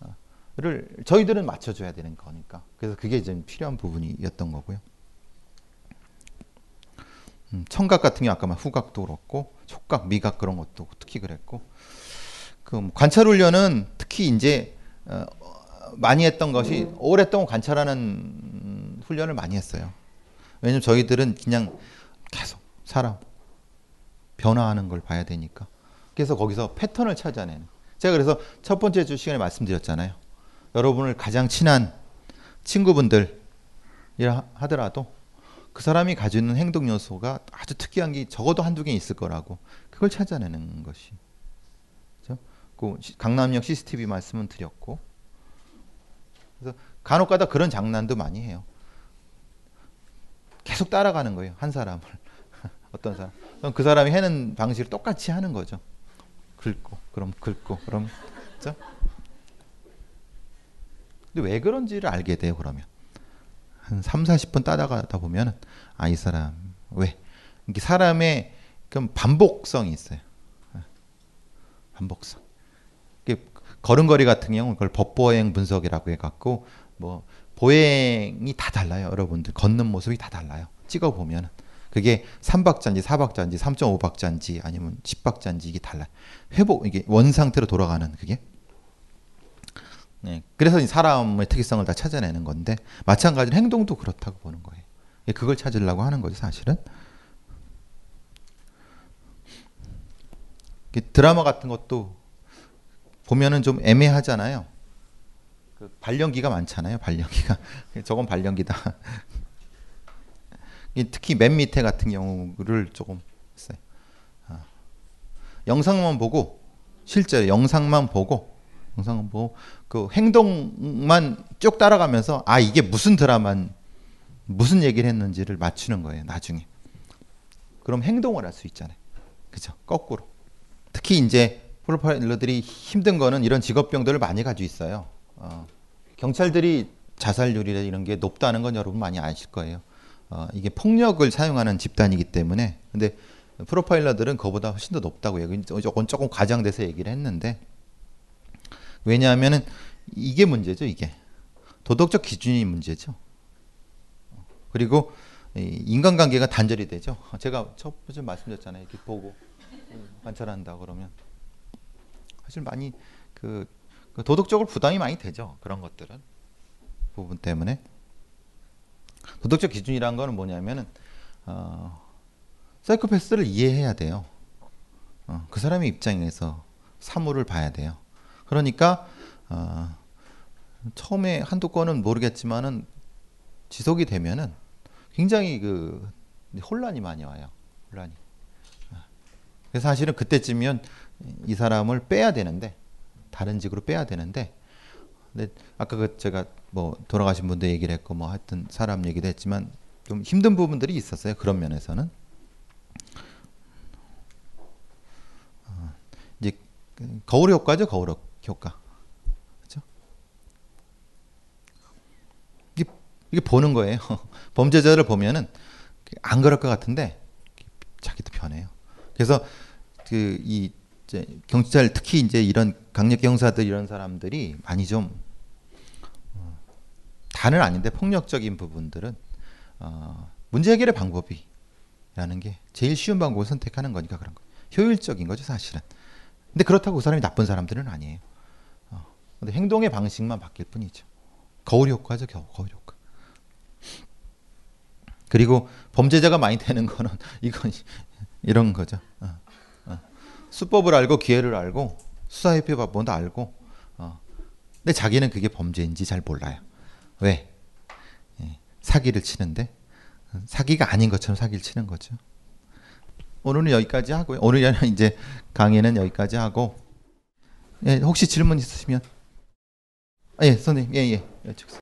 [SPEAKER 4] 어, 를 저희들은 맞춰줘야 되는 거니까 그래서 그게 좀 필요한 부분이었던 거고요. 음, 청각 같은 경우 아까 말 후각도 그렇고 촉각, 미각 그런 것도 특히 그랬고 그 관찰 훈련은 특히 이제 어, 많이 했던 것이 오랫동안 관찰하는 음, 훈련을 많이 했어요. 왜냐면 저희들은 그냥 계속 사람 변화하는 걸 봐야 되니까. 그래서 거기서 패턴을 찾아내는. 제가 그래서 첫 번째 주 시간에 말씀드렸잖아요. 여러분을 가장 친한 친구분들이라 하더라도 그 사람이 가지고 있는 행동 요소가 아주 특이한 게 적어도 한두 개 있을 거라고 그걸 찾아내는 것이. 그죠? 그 시- 강남역 CCTV 말씀은 드렸고. 그래서 간혹가다 그런 장난도 많이 해요. 계속 따라가는 거예요. 한 사람을. 어떤 사람. 그럼 그 사람이 하는 방식을 똑같이 하는 거죠. 긁고, 그럼 긁고, 그럼. 그죠? 근데 왜 그런지를 알게 돼요, 그러면. 한 3, 40분 따라가다 보면은, 아, 이 사람, 왜? 이게 사람의 그럼 반복성이 있어요. 반복성. 이게 걸음걸이 같은 경우는 그걸 법보행 분석이라고 해갖고, 뭐, 보행이 다 달라요, 여러분들. 걷는 모습이 다 달라요. 찍어 보면은. 그게 3박자인지 4박자인지 3.5박자인지 아니면 10박자인지 이게 달라요. 회복 이게 원 상태로 돌아가는 그게. 네. 그래서 이 사람의 특이성을 다 찾아내는 건데 마찬가지로 행동도 그렇다고 보는 거예요. 예, 그걸 찾으려고 하는 거죠, 사실은. 드라마 같은 것도 보면은 좀 애매하잖아요. 그 발연기가 많잖아요, 발연기가. 저건 발연기다. 이 특히 맨 밑에 같은 경우를 조금 했어요. 아. 영상만 보고 실제 영상만 보고 영상만 보고 그 행동만 쭉 따라가면서 아 이게 무슨 드라마 무슨 얘기를 했는지를 맞추는 거예요 나중에. 그럼 행동을 할 수 있잖아요. 그죠? 거꾸로. 특히 이제 프로파일러들이 힘든 거는 이런 직업병들을 많이 가지고 있어요. 어, 경찰들이 자살률이나 이런 게 높다는 건 여러분 많이 아실 거예요. 어, 이게 폭력을 사용하는 집단이기 때문에. 근데 프로파일러들은 그보다 훨씬 더 높다고 얘기 조금 조금 과장돼서 얘기를 했는데 왜냐하면은 이게 문제죠 이게. 도덕적 기준이 문제죠. 그리고 이 인간관계가 단절이 되죠. 제가 첫 번째 말씀드렸잖아요. 이렇게 보고 관찰한다 그러면. 사실 많이 그, 그 도덕적으로 부담이 많이 되죠 그런 것들은. 부분 때문에. 도덕적 기준이라는 거는 뭐냐면은 어, 사이코패스를 이해해야 돼요. 어, 그 사람의 입장에서 사물을 봐야 돼요. 그러니까 어, 처음에 한두 건은 모르겠지만은 지속이 되면은 굉장히 그 혼란이 많이 와요. 혼란이. 그래서 사실은 그때쯤이면 이 사람을 빼야 되는데 다른 직으로 빼야 되는데 근데 아까 그 제가 뭐 돌아가신 분도 얘기를 했고 뭐 하여튼 사람 얘기도 했지만 좀 힘든 부분들이 있었어요. 그런 면에서는 어, 이제 그 거울 효과죠. 거울 효과. 그렇죠? 이게, 이게 보는 거예요. 범죄자를 보면은 안 그럴 것 같은데 자기도 변해요. 그래서 그 이 경찰 특히 이제 이런 강력 경사들 이런 사람들이 많이 좀 어, 다는 아닌데 폭력적인 부분들은 어, 문제 해결의 방법이라는 게 제일 쉬운 방법을 선택하는 거니까 그런 거. 효율적인 거죠 사실은. 근데 그렇다고 그 사람이 나쁜 사람들은 아니에요. 어, 근데 행동의 방식만 바뀔 뿐이죠. 거울 효과죠, 겨 거울 효과. 그리고 범죄자가 많이 되는 거는 이건 이런 거죠. 어, 어. 수법을 알고 기회를 알고 수사협회 법본도 알고. 어. 근데 자기는 그게 범죄인지 잘 몰라요. 왜? 예, 사기를 치는데 사기가 아닌 것처럼 사기를 치는 거죠. 오늘은 여기까지 하고요. 오늘은 이제 강의는 여기까지 하고. 예, 혹시 질문 있으시면 아, 예, 선생님, 예, 예, 여쭙세요.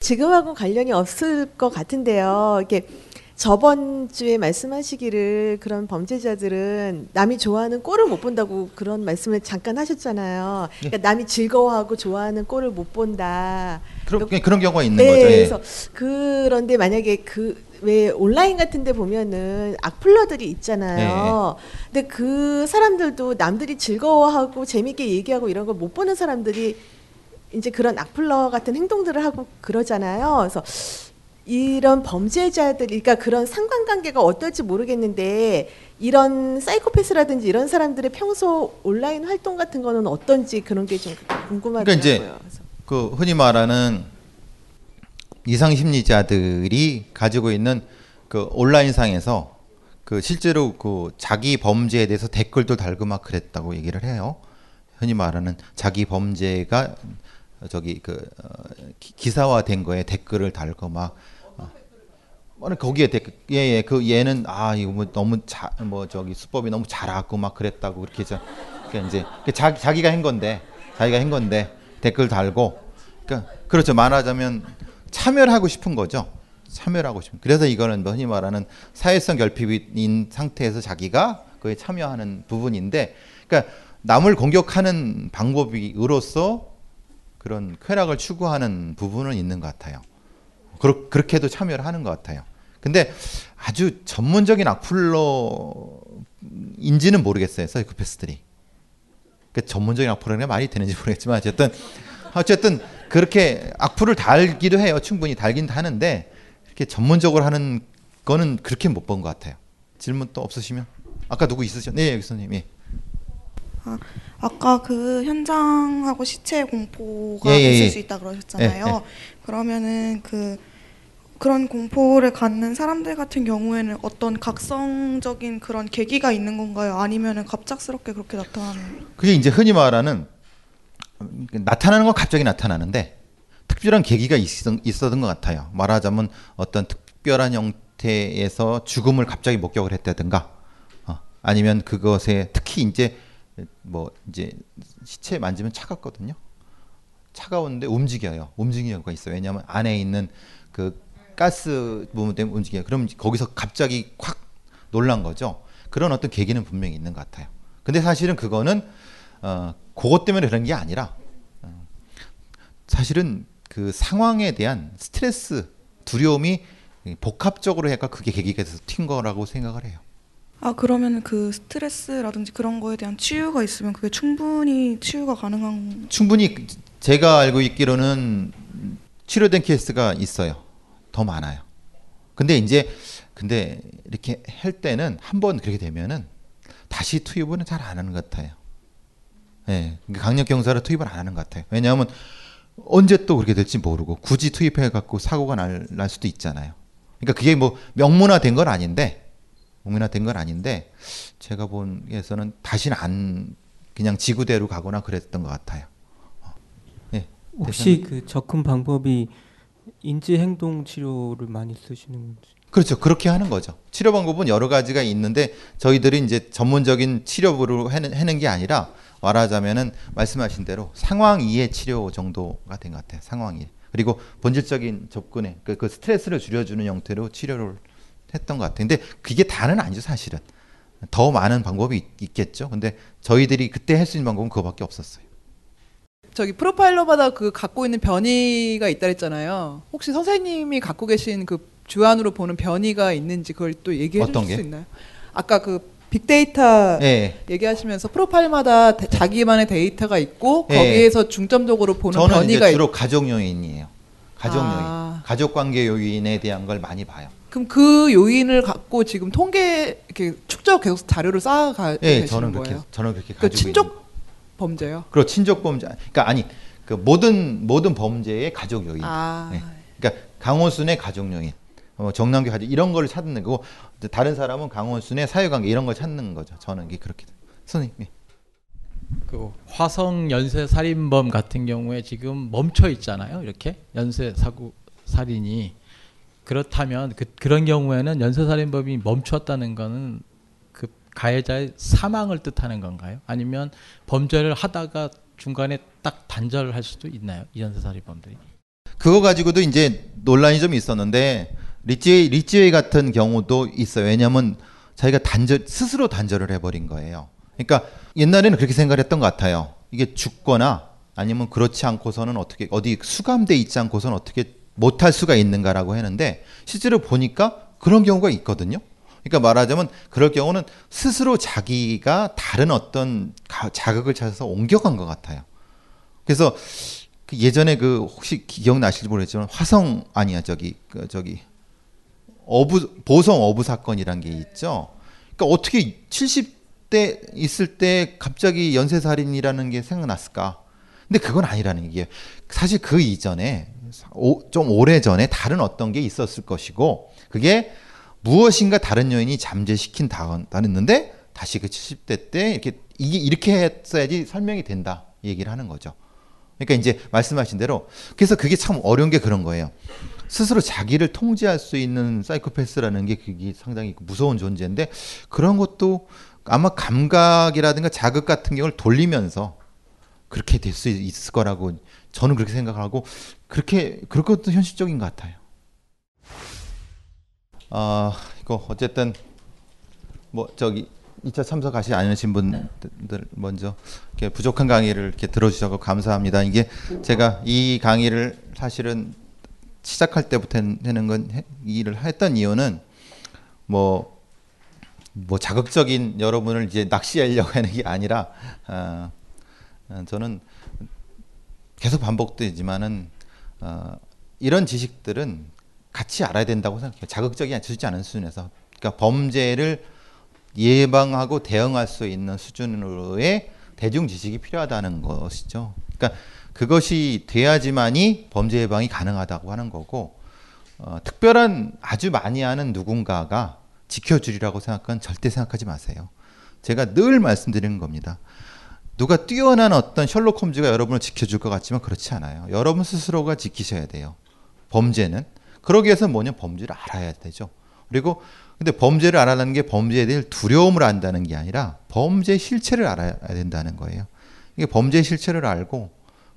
[SPEAKER 8] 지금하고 관련이 없을 것 같은데요. 이게 저번 주에 말씀하시기를 그런 범죄자들은 남이 좋아하는 꼴을 못 본다고 그런 말씀을 잠깐 하셨잖아요. 그러니까 남이 즐거워하고 좋아하는 꼴을 못 본다.
[SPEAKER 4] 그런 그런 경우가 있는
[SPEAKER 8] 네,
[SPEAKER 4] 거죠. 예.
[SPEAKER 8] 그래서 그런데 만약에 그 왜 온라인 같은데 보면은 악플러들이 있잖아요.
[SPEAKER 4] 네.
[SPEAKER 8] 근데 그 사람들도 남들이 즐거워하고 재밌게 얘기하고 이런 걸 못 보는 사람들이 이제 그런 악플러 같은 행동들을 하고 그러잖아요. 그래서 이런 범죄자들, 그러니까 그런 상관관계가 어떨지 모르겠는데 이런 사이코패스라든지 이런 사람들의 평소 온라인 활동 같은 거는 어떤지 그런 게 좀 궁금하더라고요.
[SPEAKER 4] 그러니까 이제.
[SPEAKER 8] 그
[SPEAKER 4] 흔히 말하는 이상 심리자들이 가지고 있는 그 온라인상에서 그 실제로 그 자기 범죄에 대해서 댓글도 달고 막 그랬다고 얘기를 해요. 흔히 말하는 자기 범죄가 저기 그 어, 기- 기사화된 거에 댓글을 달고 막 어. 아니 거기에 댓글 예예 그 얘는 아 이거 뭐 너무 자 뭐 저기 수법이 너무 잘하고 막 그랬다고 그렇게 해서 그러니까 이제 그 자, 자기가 한 건데 자기가 한 건데 댓글 달고 그러니까 그렇죠. 말하자면 참여를 하고 싶은 거죠. 참여를 하고 싶은. 그래서 이거는 뭐 흔히 말하는 사회성 결핍인 상태에서 자기가 그에 참여하는 부분인데 그러니까 남을 공격하는 방법으로서 그런 쾌락을 추구하는 부분은 있는 것 같아요. 그렇, 그렇게도 참여를 하는 것 같아요. 근데 아주 전문적인 악플러인지는 모르겠어요. 사이코패스들이. 그 전문적인 악플러가 말이 되는지 모르겠지만 어쨌든 어쨌든 그렇게 악플을 달기도 해요. 충분히 달긴 하는데 이렇게 전문적으로 하는 거는 그렇게 못 본 것 같아요. 질문 또 없으시면 아까 누구 있으셨? 네, 선생님. 예.
[SPEAKER 9] 아 까 그 현장하고 시체 공포가
[SPEAKER 4] 예, 예,
[SPEAKER 9] 있을
[SPEAKER 4] 예.
[SPEAKER 9] 수 있다 그러셨잖아요.
[SPEAKER 4] 예, 예.
[SPEAKER 9] 그러면은 그 그런 공포를 갖는 사람들 같은 경우에는 어떤 각성적인 그런 계기가 있는 건가요? 아니면은 갑작스럽게 그렇게 나타나는?
[SPEAKER 4] 그게 이제 흔히 말하는 음, 나타나는 건 갑자기 나타나는데 특별한 계기가 있었, 있었던 것 같아요. 말하자면 어떤 특별한 형태에서 죽음을 갑자기 목격을 했다든가 어, 아니면 그것에 특히 이제 뭐 이제 시체 만지면 차갑거든요. 차가운데 움직여요. 움직이는 경우가 있어요. 왜냐하면 안에 있는 그 가스 부분 때문에 움직여요. 그럼 거기서 갑자기 확 놀란 거죠. 그런 어떤 계기는 분명히 있는 것 같아요. 근데 사실은 그거는 어, 그것 때문에 그런 게 아니라 어, 사실은 그 상황에 대한 스트레스, 두려움이 복합적으로 해가 그게 계기가 돼서 튄 거라고 생각을 해요.
[SPEAKER 9] 아 그러면 그 스트레스라든지 그런 거에 대한 치유가 있으면 그게 충분히 치유가 가능한
[SPEAKER 4] 충분히 제가 알고 있기로는 치료된 케이스가 있어요. 더 많아요. 근데 이제 근데 이렇게 할 때는 한 번 그렇게 되면은 다시 투입은 잘 안 하는 것 같아요. 예, 그러니까 강력 경사를 투입을 안 하는 것 같아요. 왜냐하면 언제 또 그렇게 될지 모르고 굳이 투입해 갖고 사고가 날, 날 수도 있잖아요. 그러니까 그게 뭐 명문화된 건 아닌데 명문화된 건 아닌데 제가 본에서는 다시는 안 그냥 지구대로 가거나 그랬던 것 같아요. 어. 예,
[SPEAKER 10] 혹시 그 접근 방법이 인지 행동 치료를 많이 쓰시는 건지?
[SPEAKER 4] 그렇죠. 그렇게 하는 거죠. 치료 방법은 여러 가지가 있는데 저희들이 이제 전문적인 치료로 하는, 하는 게 아니라 말하자면은 말씀하신 대로 상황 이해 치료 정도가 된 것 같아요. 상황 이해. 그리고 본질적인 접근에 그, 그 스트레스를 줄여주는 형태로 치료를 했던 것 같아요. 근데 그게 다는 아니죠, 사실은. 더 많은 방법이 있, 있겠죠. 근데 저희들이 그때 할 수 있는 방법은 그거밖에 없었어요.
[SPEAKER 11] 저기 프로파일러마다 그 갖고 있는 변이가 있다 그랬잖아요. 혹시 선생님이 갖고 계신 그 주안으로 보는 변이가 있는지 그걸 또 얘기해 주실 수
[SPEAKER 4] 게?
[SPEAKER 11] 있나요? 아까 그 빅데이터
[SPEAKER 4] 예.
[SPEAKER 11] 얘기하시면서 프로파일마다 데- 자기만의 데이터가 있고
[SPEAKER 4] 예.
[SPEAKER 11] 거기에서 중점적으로 보는
[SPEAKER 4] 저는
[SPEAKER 11] 변이가
[SPEAKER 4] 이제
[SPEAKER 11] 있...
[SPEAKER 4] 주로 가족 요인이에요. 가족
[SPEAKER 11] 아.
[SPEAKER 4] 요인, 가족 관계 요인에 대한 걸 많이 봐요.
[SPEAKER 11] 그럼 그 요인을 갖고 지금 통계 이렇게 축적 계속 자료를 쌓아가
[SPEAKER 4] 예,
[SPEAKER 11] 계시는
[SPEAKER 4] 저는 그렇게
[SPEAKER 11] 거예요.
[SPEAKER 4] 저는 그렇게
[SPEAKER 11] 그
[SPEAKER 4] 가지고
[SPEAKER 11] 친족
[SPEAKER 4] 있는-
[SPEAKER 11] 범죄요.
[SPEAKER 4] 그리고 친족 범죄, 그러니까 아니 그 모든 모든 범죄의 가족 요인.
[SPEAKER 11] 아.
[SPEAKER 4] 네. 그러니까 강원순의 가족 요인, 어, 정남규 가족 이런 걸 찾는 거고 이제 다른 사람은 강원순의 사회관계 이런 걸 찾는 거죠. 저는 이게 그렇게 선생님. 예.
[SPEAKER 12] 그 화성 연쇄 살인범 같은 경우에 지금 멈춰 있잖아요. 이렇게 연쇄 사고 살인이 그렇다면 그 그런 경우에는 연쇄 살인범이 멈췄다는 거는 그 가해자의 사망을 뜻하는 건가요? 아니면 범죄를 하다가 중간에 딱 단절을 할 수도 있나요? 이 연쇄 살인범들이?
[SPEAKER 4] 그거 가지고도 이제 논란이 좀 있었는데 리지웨이 리지웨이 같은 경우도 있어요. 왜냐하면 자기가 단절 스스로 단절을 해버린 거예요. 그러니까 옛날에는 그렇게 생각을 했던 것 같아요. 이게 죽거나 아니면 그렇지 않고서는 어떻게 어디 수감돼 있지 않고서는 어떻게 못할 수가 있는가라고 했는데 실제로 보니까 그런 경우가 있거든요. 그러니까 말하자면 그럴 경우는 스스로 자기가 다른 어떤 가- 자극을 찾아서 옮겨간 것 같아요. 그래서 그 예전에 그 혹시 기억나실지 모르겠지만 화성 아니야 저기 그 저기 어부 보성 어부 사건이란 게 있죠. 그러니까 어떻게 70대 있을 때 갑자기 연쇄 살인이라는 게 생각났을까? 근데 그건 아니라는 얘기예요. 사실 그 이전에 오- 좀 오래 전에 다른 어떤 게 있었을 것이고 그게 무엇인가 다른 요인이 잠재시킨 다는데 다시 그 70대 때 이렇게 이게 이렇게 했어야지 설명이 된다 이 얘기를 하는 거죠. 그러니까 이제 말씀하신 대로 그래서 그게 참 어려운 게 그런 거예요. 스스로 자기를 통제할 수 있는 사이코패스라는 게 그게 상당히 무서운 존재인데 그런 것도 아마 감각이라든가 자극 같은 경우를 돌리면서 그렇게 될 수 있을 거라고 저는 그렇게 생각하고 그렇게 그럴 것도 현실적인 것 같아요. 아 이거 어쨌든 뭐 저기 2차 참석하지 않으신 분들 먼저 이렇게 부족한 강의를 이렇게 들어주셔서 감사합니다. 이게 제가 이 강의를 사실은 시작할 때부터 하는 건 일을 했던 이유는 뭐, 뭐 자극적인 여러분을 이제 낚시하려고 하는 게 아니라 아, 어, 저는 계속 반복되지만은 어, 이런 지식들은 같이 알아야 된다고 생각해요. 자극적이지 않은 수준에서 그러니까 범죄를 예방하고 대응할 수 있는 수준으로의 대중 지식이 필요하다는 것이죠. 그러니까 그것이 돼야지만이 범죄 예방이 가능하다고 하는 거고 어, 특별한 아주 많이 하는 누군가가 지켜주리라고 생각은 절대 생각하지 마세요. 제가 늘 말씀드리는 겁니다. 누가 뛰어난 어떤 셜록 홈즈가 여러분을 지켜줄 것 같지만 그렇지 않아요. 여러분 스스로가 지키셔야 돼요. 범죄는 그러기 위해서 뭐냐 범죄를 알아야 되죠. 그리고 근데 범죄를 알아내는 게 범죄에 대해 두려움을 안다는 게 아니라 범죄 실체를 알아야 된다는 거예요. 이게 범죄 실체를 알고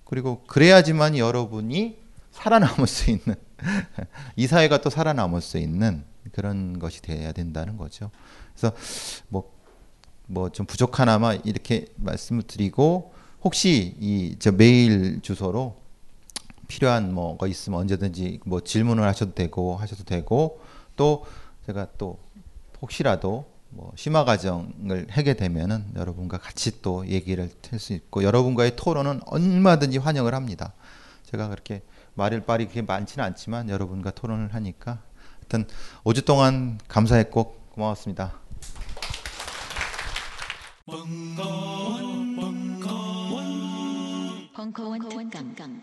[SPEAKER 4] 그리고 그래야지만 여러분이 살아남을 수 있는 이 사회가 또 살아남을 수 있는 그런 것이 돼야 된다는 거죠. 그래서 뭐 뭐 좀 부족하나마 이렇게 말씀을 드리고 혹시 이 저 메일 주소로 필요한 뭐가 있으면 언제든지 뭐 질문을 하셔도 되고 하셔도 되고 또 제가 또 혹시라도 뭐 심화 과정을 하게 되면은 여러분과 같이 또 얘기를 할 수 있고 여러분과의 토론은 얼마든지 환영을 합니다. 제가 그렇게 말일 발이 그렇게 많지는 않지만 여러분과 토론을 하니까 하여튼 5주 동안 감사했고 고마웠습니다.
[SPEAKER 7] 벙커원 특강